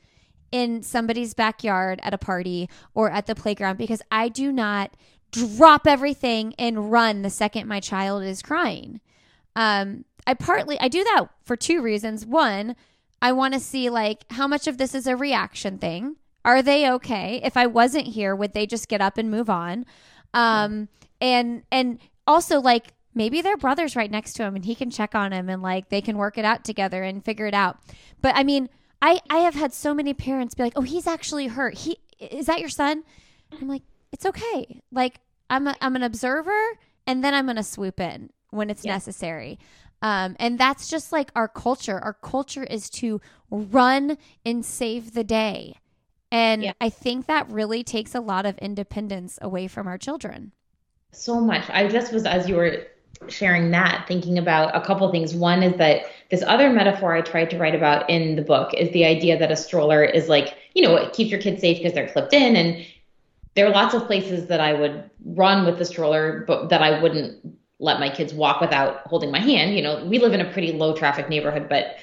in somebody's backyard at a party or at the playground because I do not drop everything and run the second my child is crying. Um, I partly I do that for two reasons. One, I want to see like how much of this is a reaction thing. Are they okay? If I wasn't here, would they just get up and move on? Um, and and also like maybe their brother's right next to him and he can check on him and like they can work it out together and figure it out. But I mean, I I have had so many parents be like, "Oh, he's actually hurt. He is that your son?" I'm like, "It's okay. Like I'm a, I'm an observer and then I'm going to swoop in when it's yeah. necessary." Um, and that's just like our culture. Our culture is to run and save the day. And yeah. I think that really takes a lot of independence away from our children.
So much. I just was, as you were sharing that, thinking about a couple things. One is that this other metaphor I tried to write about in the book is the idea that a stroller is like, you know, it keeps your kids safe because they're clipped in. And there are lots of places that I would run with the stroller, but that I wouldn't let my kids walk without holding my hand. You know, we live in a pretty low traffic neighborhood, but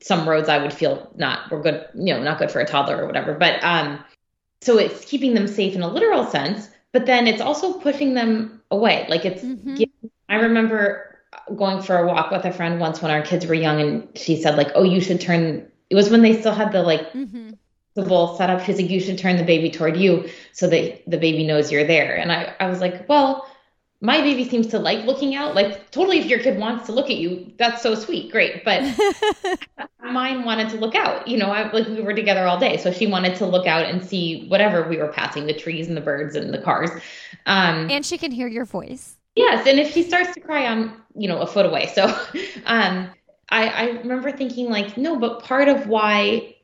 some roads I would feel not were good, you know, not good for a toddler or whatever. But um, so it's keeping them safe in a literal sense, but then it's also pushing them away. Like it's, mm-hmm. I remember going for a walk with a friend once when our kids were young, and she said like, "Oh, you should turn." It was when they still had the like. Mm-hmm the bowl set up. She's like, you should turn the baby toward you so that the baby knows you're there. And I, I was like, well, my baby seems to like looking out. Like totally, if your kid wants to look at you, that's so sweet, great. But mine wanted to look out. You know, I, like we were together all day, so she wanted to look out and see whatever we were passing, the trees and the birds and the cars.
Um, and she can hear your voice.
Yes, and if she starts to cry, I'm you know a foot away. So, um, I, I remember thinking like, no, but part of why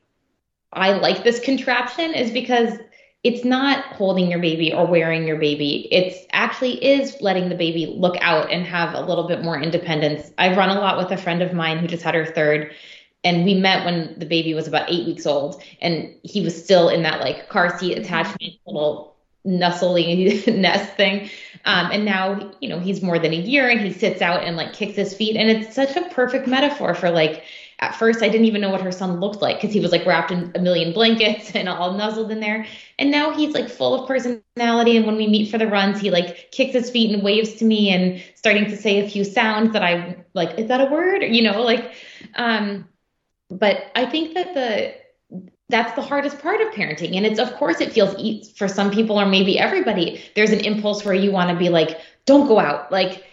I like this contraption is because it's not holding your baby or wearing your baby. It's actually is letting the baby look out and have a little bit more independence. I've run a lot with a friend of mine who just had her third and we met when the baby was about eight weeks old and he was still in that like car seat attachment little nestling nest thing um, and now you know he's more than a year and he sits out and like kicks his feet and it's such a perfect metaphor for like at first I didn't even know what her son looked like because he was like wrapped in a million blankets and all nuzzled in there. And now he's like full of personality. And when we meet for the runs, he like kicks his feet and waves to me and starting to say a few sounds that I like, is that a word? You know, like, um, but I think that the that's the hardest part of parenting and it's of course it feels for some people or maybe everybody there's an impulse where you want to be like don't go out like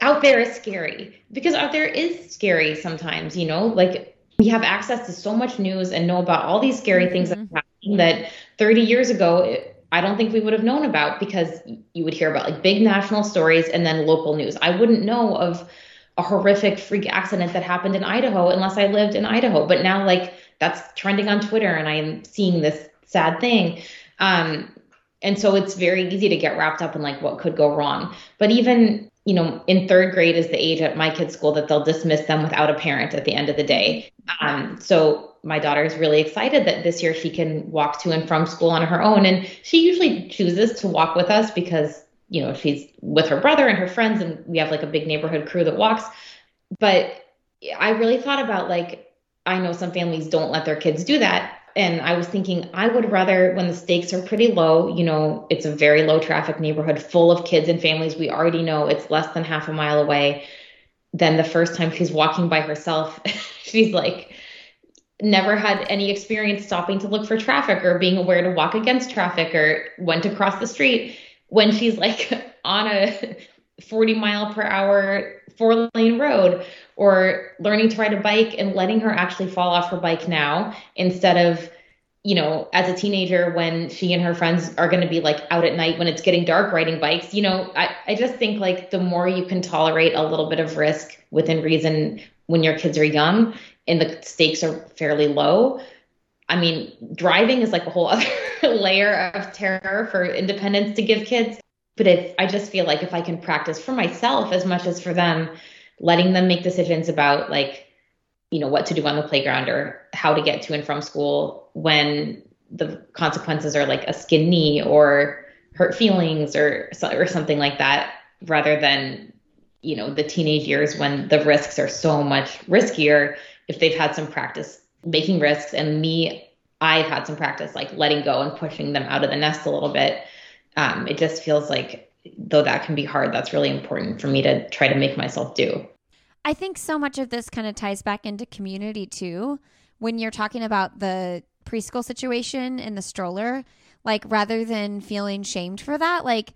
out there is scary because out there is scary sometimes you know like we have access to so much news and know about all these scary things mm-hmm. that happening that 30 years ago it, I don't think we would have known about because you would hear about like big national stories and then local news. I wouldn't know of a horrific freak accident that happened in Idaho unless I lived in Idaho. But now, like, that's trending on Twitter and I am seeing this sad thing. Um, and so it's very easy to get wrapped up in like what could go wrong. But even, you know, in third grade is the age at my kids' school that they'll dismiss them without a parent at the end of the day. Um, so my daughter is really excited that this year she can walk to and from school on her own. And she usually chooses to walk with us because you know, she's with her brother and her friends, and we have like a big neighborhood crew that walks. But I really thought about like, I know some families don't let their kids do that. And I was thinking, I would rather, when the stakes are pretty low, you know, it's a very low traffic neighborhood full of kids and families. We already know it's less than half a mile away. Then the first time she's walking by herself, she's like, never had any experience stopping to look for traffic or being aware to walk against traffic or when to cross the street when she's like on a 40 mile per hour four lane road or learning to ride a bike and letting her actually fall off her bike now instead of you know as a teenager when she and her friends are going to be like out at night when it's getting dark riding bikes you know I, I just think like the more you can tolerate a little bit of risk within reason when your kids are young and the stakes are fairly low I mean, driving is like a whole other layer of terror for independence to give kids. But if I just feel like if I can practice for myself as much as for them, letting them make decisions about like, you know, what to do on the playground or how to get to and from school when the consequences are like a skin knee or hurt feelings or or something like that, rather than you know the teenage years when the risks are so much riskier. If they've had some practice making risks and me i've had some practice like letting go and pushing them out of the nest a little bit um, it just feels like though that can be hard that's really important for me to try to make myself do
i think so much of this kind of ties back into community too when you're talking about the preschool situation and the stroller like rather than feeling shamed for that like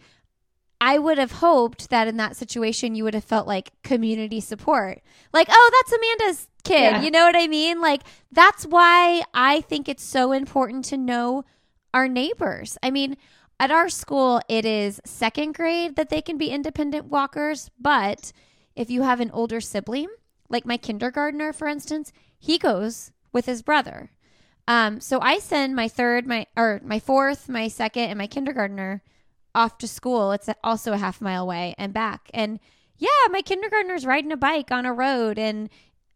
I would have hoped that in that situation you would have felt like community support. Like, oh, that's Amanda's kid. Yeah. You know what I mean? Like, that's why I think it's so important to know our neighbors. I mean, at our school, it is second grade that they can be independent walkers. But if you have an older sibling, like my kindergartner, for instance, he goes with his brother. Um, so I send my third, my or my fourth, my second, and my kindergartner off to school. It's also a half mile away and back. And yeah, my kindergartner's riding a bike on a road and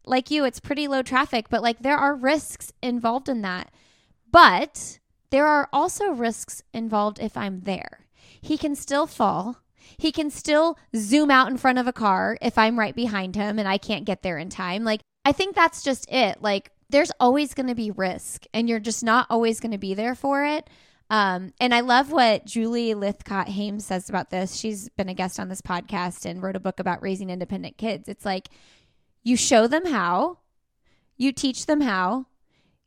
like you, it's pretty low traffic, but like there are risks involved in that. But there are also risks involved if I'm there. He can still fall. He can still zoom out in front of a car if I'm right behind him and I can't get there in time. Like, I think that's just it. Like, there's always going to be risk, and you're just not always going to be there for it. Um, and I love what Julie Lythcott Haims says about this. She's been a guest on this podcast and wrote a book about raising independent kids. It's like you show them how, you teach them how,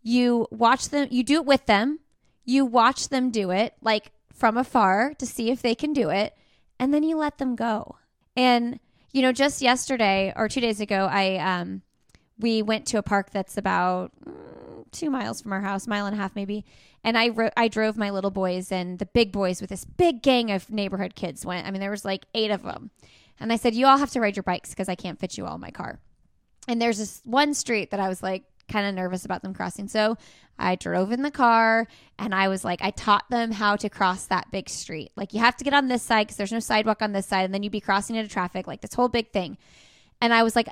you watch them, you do it with them, you watch them do it, like from afar to see if they can do it, and then you let them go. And you know, just yesterday or two days ago, I um, we went to a park that's about mm, two miles from our house, mile and a half maybe, and I ro- I drove my little boys and the big boys with this big gang of neighborhood kids went. I mean, there was like eight of them. And I said, "You all have to ride your bikes because I can't fit you all in my car." and there's this one street that I was like kind of nervous about them crossing. So I drove in the car and I was like, I taught them how to cross that big street. Like, you have to get on this side because there's no sidewalk on this side, and then you'd be crossing into traffic, like this whole big thing. And I was like,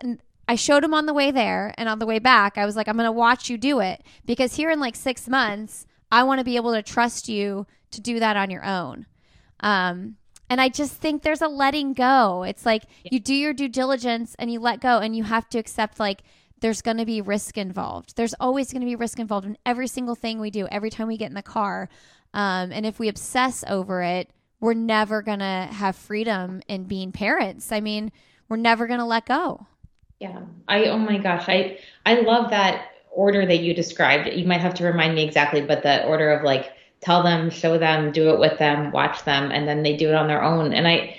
I showed them on the way there and on the way back, I was like, I'm going to watch you do it because here in like six months, I want to be able to trust you to do that on your own. Um, and I just think there's a letting go. It's like you do your due diligence and you let go, and you have to accept like there's going to be risk involved. There's always going to be risk involved in every single thing we do, every time we get in the car. Um, and if we obsess over it, we're never going to have freedom in being parents. I mean, we're never going to let go.
Yeah. I, oh my gosh. I, I love that order that you described. You might have to remind me exactly, but the order of like, tell them, show them, do it with them, watch them, and then they do it on their own. And I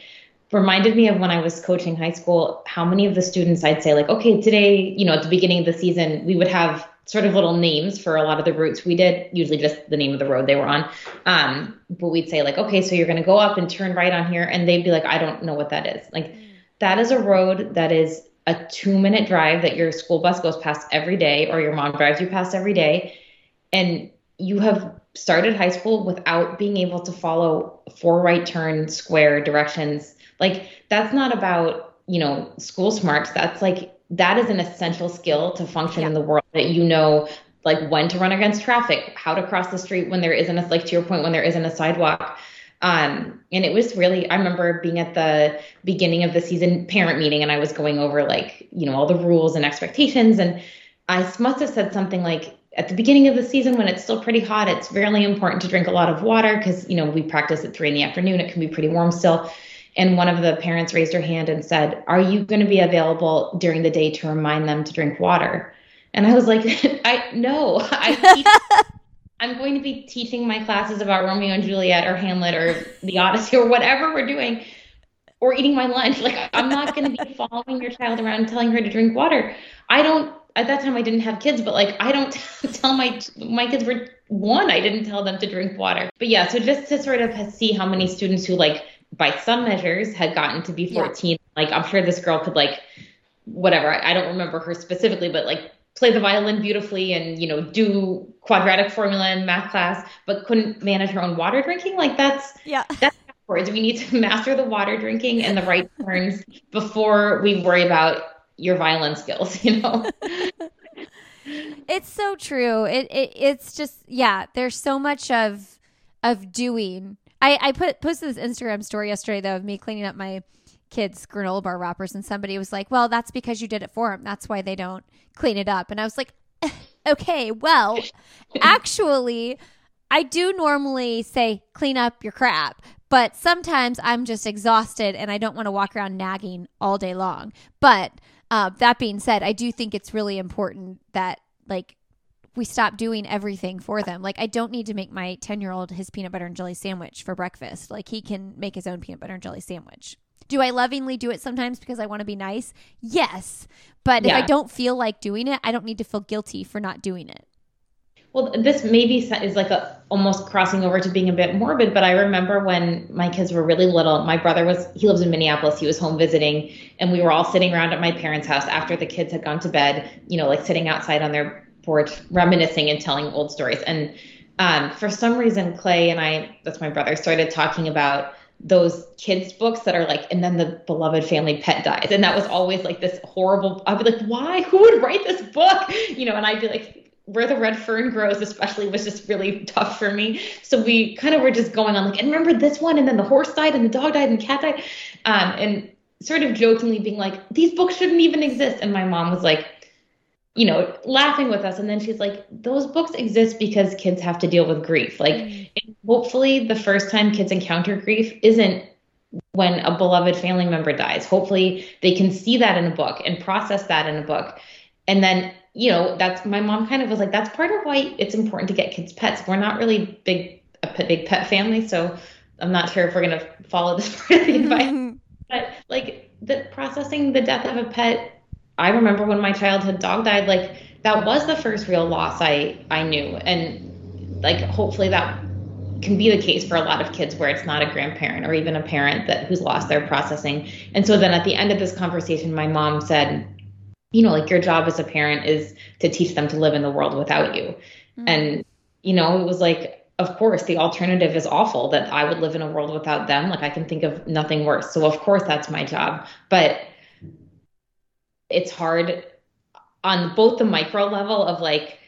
reminded me of when I was coaching high school, how many of the students I'd say, like, okay, today, you know, at the beginning of the season, we would have sort of little names for a lot of the routes we did, usually just the name of the road they were on. Um, but we'd say, like, okay, so you're going to go up and turn right on here. And they'd be like, I don't know what that is. Like, that is a road that is a two minute drive that your school bus goes past every day or your mom drives you past every day. And you have started high school without being able to follow four right turn square directions. Like that's not about, you know, school smarts. That's like that is an essential skill to function yeah. in the world that you know like when to run against traffic, how to cross the street when there isn't a like to your point when there isn't a sidewalk. Um, and it was really I remember being at the beginning of the season parent meeting and I was going over like, you know, all the rules and expectations and I must have said something like at the beginning of the season when it's still pretty hot, it's really important to drink a lot of water because, you know, we practice at three in the afternoon. It can be pretty warm still. And one of the parents raised her hand and said, Are you going to be available during the day to remind them to drink water? And I was like, I no, I I'm going to be teaching my classes about Romeo and Juliet or Hamlet or the Odyssey or whatever we're doing, or eating my lunch. Like I'm not going to be following your child around and telling her to drink water. I don't at that time I didn't have kids, but like I don't tell my my kids were one. I didn't tell them to drink water. But yeah, so just to sort of see how many students who like by some measures had gotten to be 14. Yeah. Like I'm sure this girl could like whatever. I, I don't remember her specifically, but like play the violin beautifully and you know do quadratic formula in math class, but couldn't manage her own water drinking. Like that's
yeah.
That's backwards. We need to master the water drinking and the right turns before we worry about your violin skills, you know?
it's so true. It, it it's just yeah, there's so much of of doing. I, I put posted this Instagram story yesterday though of me cleaning up my kids granola bar wrappers and somebody was like, "Well, that's because you did it for them. That's why they don't clean it up." And I was like, "Okay, well, actually, I do normally say clean up your crap, but sometimes I'm just exhausted and I don't want to walk around nagging all day long. But uh, that being said, I do think it's really important that like we stop doing everything for them. Like I don't need to make my 10 year old his peanut butter and jelly sandwich for breakfast. Like he can make his own peanut butter and jelly sandwich. Do I lovingly do it sometimes because I want to be nice? Yes. But yeah. if I don't feel like doing it, I don't need to feel guilty for not doing it.
Well, this maybe is like a almost crossing over to being a bit morbid, but I remember when my kids were really little, my brother was he lives in Minneapolis, he was home visiting, and we were all sitting around at my parents' house after the kids had gone to bed, you know, like sitting outside on their porch, reminiscing and telling old stories. And um, for some reason, Clay and I, that's my brother, started talking about those kids books that are like and then the beloved family pet dies. And that was always like this horrible i'd be like why? Who would write this book? You know and i'd be like where the red fern grows especially was just really tough for me. So we kind of were just going on like and remember this one? And then the horse died and the dog died and the cat died. Um, and sort of jokingly being like these books shouldn't even exist. And my mom was like you know laughing with us and then she's like those books exist because kids have to deal with grief like mm. hopefully the first time kids encounter grief isn't when a beloved family member dies hopefully they can see that in a book and process that in a book and then you know, that's my mom kind of was like, that's part of why it's important to get kids pets. We're not really big a big pet family, so I'm not sure if we're gonna follow this part of the advice. but like the processing the death of a pet, I remember when my childhood dog died, like that was the first real loss I I knew, and like hopefully that can be the case for a lot of kids where it's not a grandparent or even a parent that who's lost their processing. And so then at the end of this conversation, my mom said, you know, like your job as a parent is to teach them to live in the world without you. Mm-hmm. And, you know, it was like, of course, the alternative is awful that I would live in a world without them. Like I can think of nothing worse. So, of course, that's my job. But it's hard on both the micro level of like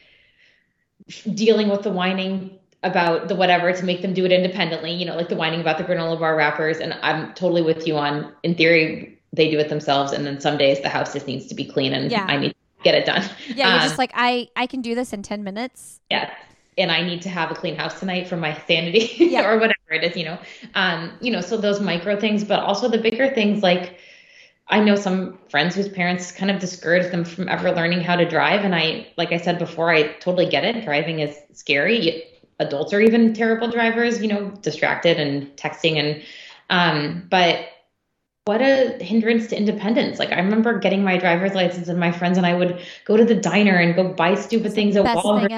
dealing with the whining about the whatever to make them do it independently, you know, like the whining about the granola bar wrappers. And I'm totally with you on, in theory, they do it themselves. And then some days the house just needs to be clean and yeah. I need to get it done.
Yeah. You're um, just like, I, I can do this in 10 minutes.
Yeah. And I need to have a clean house tonight for my sanity yeah. or whatever it is, you know? Um, you know, so those micro things, but also the bigger things like, I know some friends whose parents kind of discouraged them from ever learning how to drive. And I, like I said before, I totally get it. Driving is scary. Adults are even terrible drivers, you know, distracted and texting. And, um, but what a hindrance to independence. Like I remember getting my driver's license and my friends and I would go to the diner and go buy stupid things at Walgreens.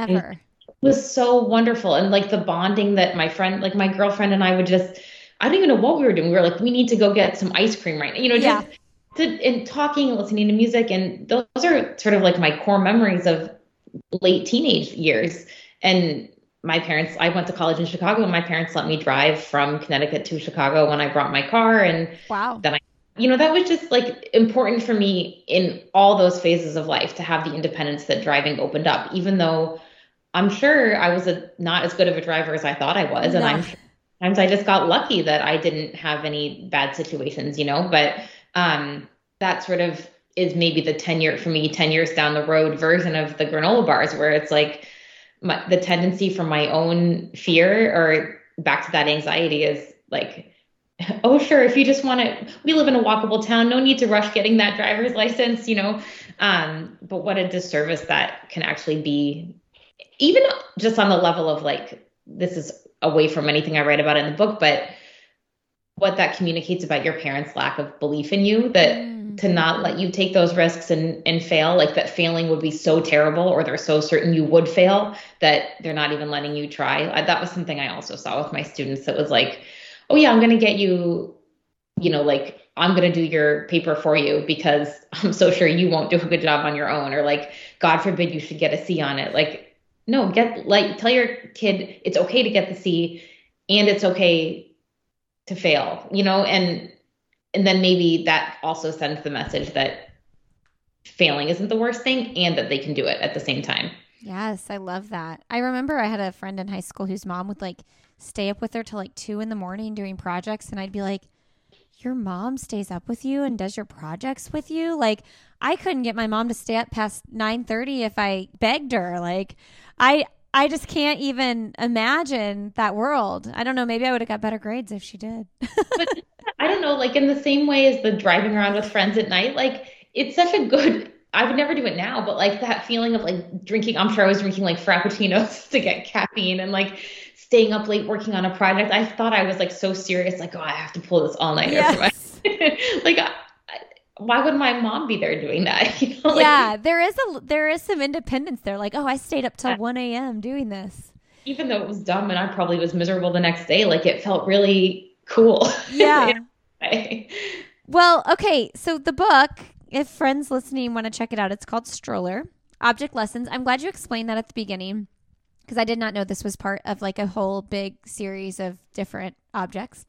It was so wonderful. And like the bonding that my friend, like my girlfriend and I would just, I don't even know what we were doing. We were like, we need to go get some ice cream right now. You know, just yeah to, and talking, listening to music, and those are sort of like my core memories of late teenage years. And my parents, I went to college in Chicago, and my parents let me drive from Connecticut to Chicago when I brought my car. And
wow,
then I, you know, that was just like important for me in all those phases of life to have the independence that driving opened up, even though I'm sure I was a, not as good of a driver as I thought I was. And I'm sometimes I just got lucky that I didn't have any bad situations, you know, but um, that sort of is maybe the 10 year for me 10 years down the road version of the granola bars where it's like my, the tendency from my own fear or back to that anxiety is like oh sure if you just want to we live in a walkable town no need to rush getting that driver's license you know? Um, but what a disservice that can actually be even just on the level of like this is away from anything i write about in the book but what that communicates about your parents' lack of belief in you that mm. to not let you take those risks and and fail like that failing would be so terrible or they're so certain you would fail that they're not even letting you try I, that was something i also saw with my students that was like oh yeah i'm going to get you you know like i'm going to do your paper for you because i'm so sure you won't do a good job on your own or like god forbid you should get a c on it like no get like tell your kid it's okay to get the c and it's okay to fail, you know, and and then maybe that also sends the message that failing isn't the worst thing and that they can do it at the same time.
Yes, I love that. I remember I had a friend in high school whose mom would like stay up with her till like two in the morning doing projects, and I'd be like, Your mom stays up with you and does your projects with you? Like, I couldn't get my mom to stay up past nine thirty if I begged her. Like, I I just can't even imagine that world. I don't know. Maybe I would have got better grades if she did.
but I don't know. Like in the same way as the driving around with friends at night, like it's such a good. I would never do it now, but like that feeling of like drinking. I'm sure I was drinking like frappuccinos to get caffeine and like staying up late working on a project. I thought I was like so serious, like oh, I have to pull this all night. Yes. like why would my mom be there doing that?
You know, like, yeah, there is a there is some independence there. Like, oh, I stayed up till one a.m. doing this.
Even though it was dumb and I probably was miserable the next day, like it felt really cool.
Yeah. well, okay, so the book, if friends listening want to check it out, it's called Stroller Object Lessons. I'm glad you explained that at the beginning because I did not know this was part of like a whole big series of different objects.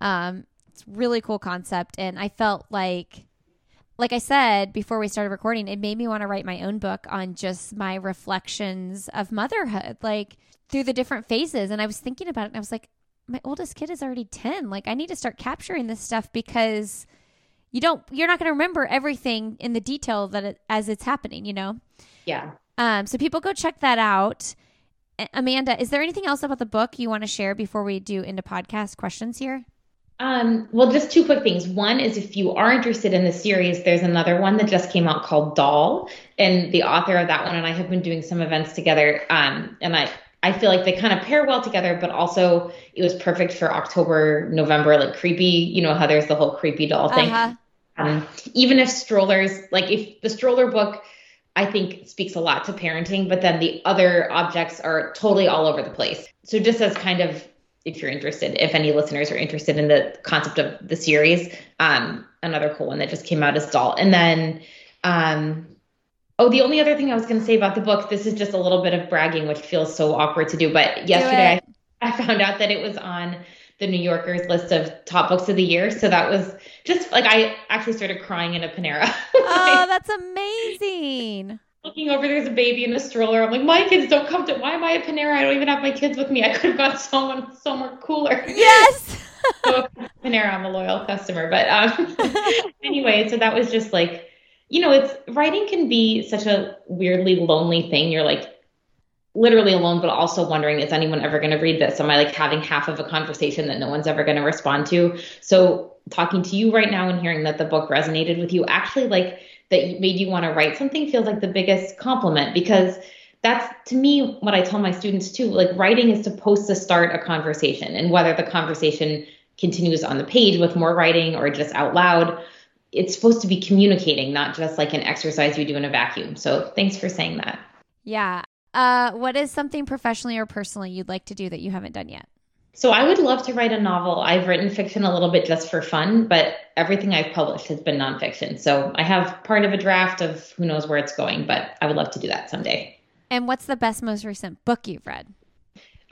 Um, it's really cool concept, and I felt like like I said before we started recording, it made me want to write my own book on just my reflections of motherhood, like through the different phases. And I was thinking about it and I was like, my oldest kid is already 10. Like, I need to start capturing this stuff because you don't, you're not going to remember everything in the detail that it, as it's happening, you know?
Yeah.
Um, so people go check that out. Amanda, is there anything else about the book you want to share before we do into podcast questions here?
Um, well, just two quick things. One is if you are interested in the series, there's another one that just came out called Doll, and the author of that one and I have been doing some events together. Um, and I I feel like they kind of pair well together, but also it was perfect for October, November, like creepy. You know how there's the whole creepy doll thing. Uh-huh. Um, even if strollers, like if the stroller book, I think speaks a lot to parenting, but then the other objects are totally all over the place. So just as kind of if you're interested, if any listeners are interested in the concept of the series. Um, another cool one that just came out is Doll. And then um, Oh, the only other thing I was going to say about the book, this is just a little bit of bragging, which feels so awkward to do. But yesterday I, I found out that it was on the New Yorker's list of top books of the year. So that was just like I actually started crying in a Panera.
oh, that's amazing.
Looking over, there's a baby in a stroller. I'm like, my kids don't come to. Why am I at Panera? I don't even have my kids with me. I could have got someone somewhere cooler.
Yes.
so Panera, I'm a loyal customer. But um, anyway, so that was just like, you know, it's writing can be such a weirdly lonely thing. You're like literally alone, but also wondering, is anyone ever going to read this? Am I like having half of a conversation that no one's ever going to respond to? So talking to you right now and hearing that the book resonated with you, actually like that made you want to write something feels like the biggest compliment because that's to me what I tell my students too. Like writing is supposed to start a conversation, and whether the conversation continues on the page with more writing or just out loud, it's supposed to be communicating, not just like an exercise you do in a vacuum. So thanks for saying that.
Yeah. Uh, what is something professionally or personally you'd like to do that you haven't done yet?
So I would love to write a novel. I've written fiction a little bit just for fun, but everything I've published has been nonfiction. So I have part of a draft of who knows where it's going, but I would love to do that someday.
And what's the best, most recent book you've read?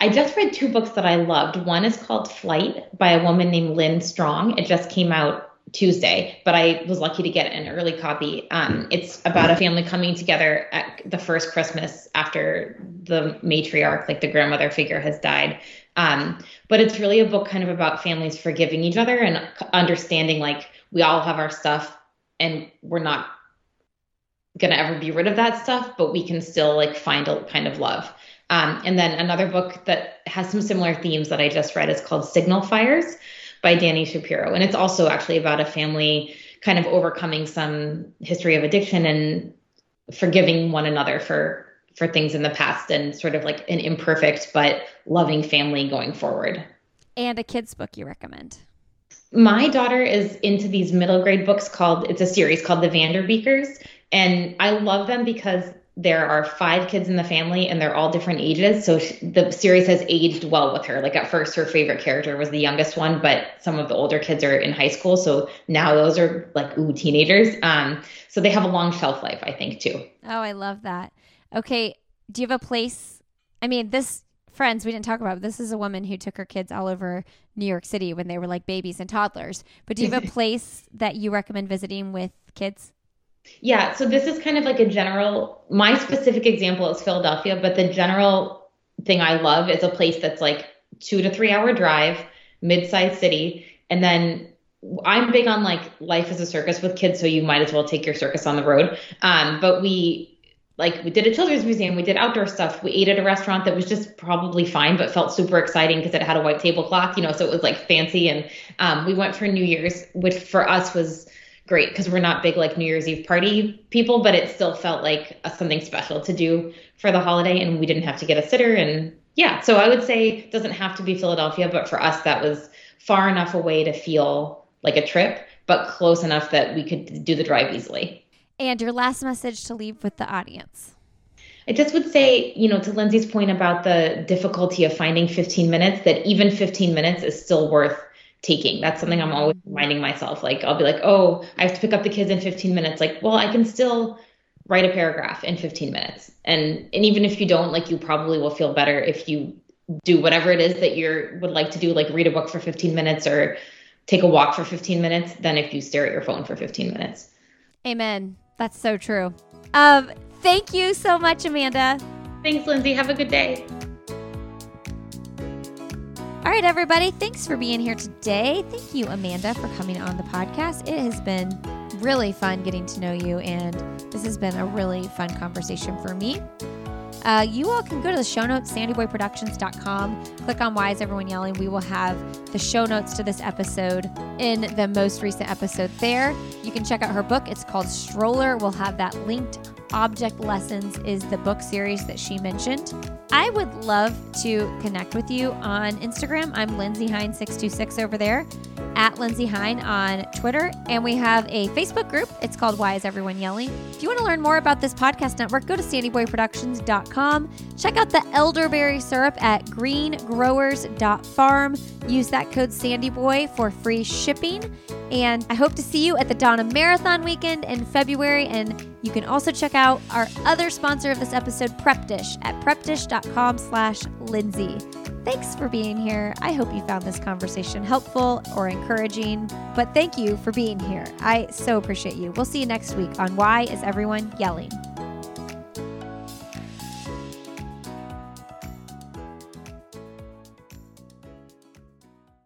I just read two books that I loved. One is called Flight by a woman named Lynn Strong. It just came out Tuesday, but I was lucky to get an early copy. Um, it's about a family coming together at the first Christmas after the matriarch, like the grandmother figure, has died. Um, but it's really a book kind of about families forgiving each other and understanding like we all have our stuff and we're not gonna ever be rid of that stuff, but we can still like find a kind of love. Um, and then another book that has some similar themes that I just read is called Signal Fires by Dani Shapiro. And it's also actually about a family kind of overcoming some history of addiction and forgiving one another for for things in the past and sort of like an imperfect but loving family going forward.
And a kids book you recommend?
My daughter is into these middle grade books called it's a series called The Vanderbeekers and I love them because there are five kids in the family and they're all different ages. So the series has aged well with her. Like at first, her favorite character was the youngest one, but some of the older kids are in high school. So now those are like, ooh, teenagers. Um, so they have a long shelf life, I think, too.
Oh, I love that. Okay. Do you have a place? I mean, this, friends, we didn't talk about, this is a woman who took her kids all over New York City when they were like babies and toddlers. But do you have a place that you recommend visiting with kids?
Yeah, so this is kind of like a general, my specific example is Philadelphia, but the general thing I love is a place that's like two to three hour drive, mid sized city. And then I'm big on like life as a circus with kids, so you might as well take your circus on the road. Um, but we, like we did a children's museum, we did outdoor stuff. We ate at a restaurant that was just probably fine, but felt super exciting because it had a white tablecloth, you know, so it was like fancy. And um, we went for New Year's, which for us was great because we're not big like New Year's Eve party people, but it still felt like a, something special to do for the holiday, and we didn't have to get a sitter. And yeah, so I would say it doesn't have to be Philadelphia, but for us that was far enough away to feel like a trip, but close enough that we could do the drive easily.
And your last message to leave with the audience.
I just would say, you know, to Lindsey's point about the difficulty of finding 15 minutes, that even 15 minutes is still worth taking. That's something I'm always mm-hmm. reminding myself. Like I'll be like, oh, I have to pick up the kids in 15 minutes. Like, well, I can still write a paragraph in 15 minutes. And and even if you don't, like you probably will feel better if you do whatever it is that you would like to do, like read a book for 15 minutes or take a walk for 15 minutes, than if you stare at your phone for 15 minutes.
Amen. That's so true. Um, thank you so much, Amanda.
Thanks, Lindsey. Have a good day.
All right, everybody. Thanks for being here today. Thank you, Amanda, for coming on the podcast. It has been really fun getting to know you, and this has been a really fun conversation for me. Uh, you all can go to the show notes, sandyboyproductions.com. Click on Why is Everyone Yelling? We will have the show notes to this episode in the most recent episode there. You can check out her book. It's called Stroller. We'll have that linked. Object Lessons is the book series that she mentioned. I would love to connect with you on Instagram. I'm Lindsey Hein626 over there, at Lindsey Hein on Twitter. And we have a Facebook group. It's called Why is Everyone Yelling? If you want to learn more about this podcast network, go to sandyboyproductions.com. Check out the elderberry syrup at greengrowers.farm. Use that code SandyBoy for free shipping. And I hope to see you at the Donna Marathon weekend in February. And You can also check out our other sponsor of this episode, Prep Dish, at prepdish.com slash Lindsey. Thanks for being here. I hope you found this conversation helpful or encouraging, but thank you for being here. I so appreciate you. We'll see you next week on Why is Everyone Yelling?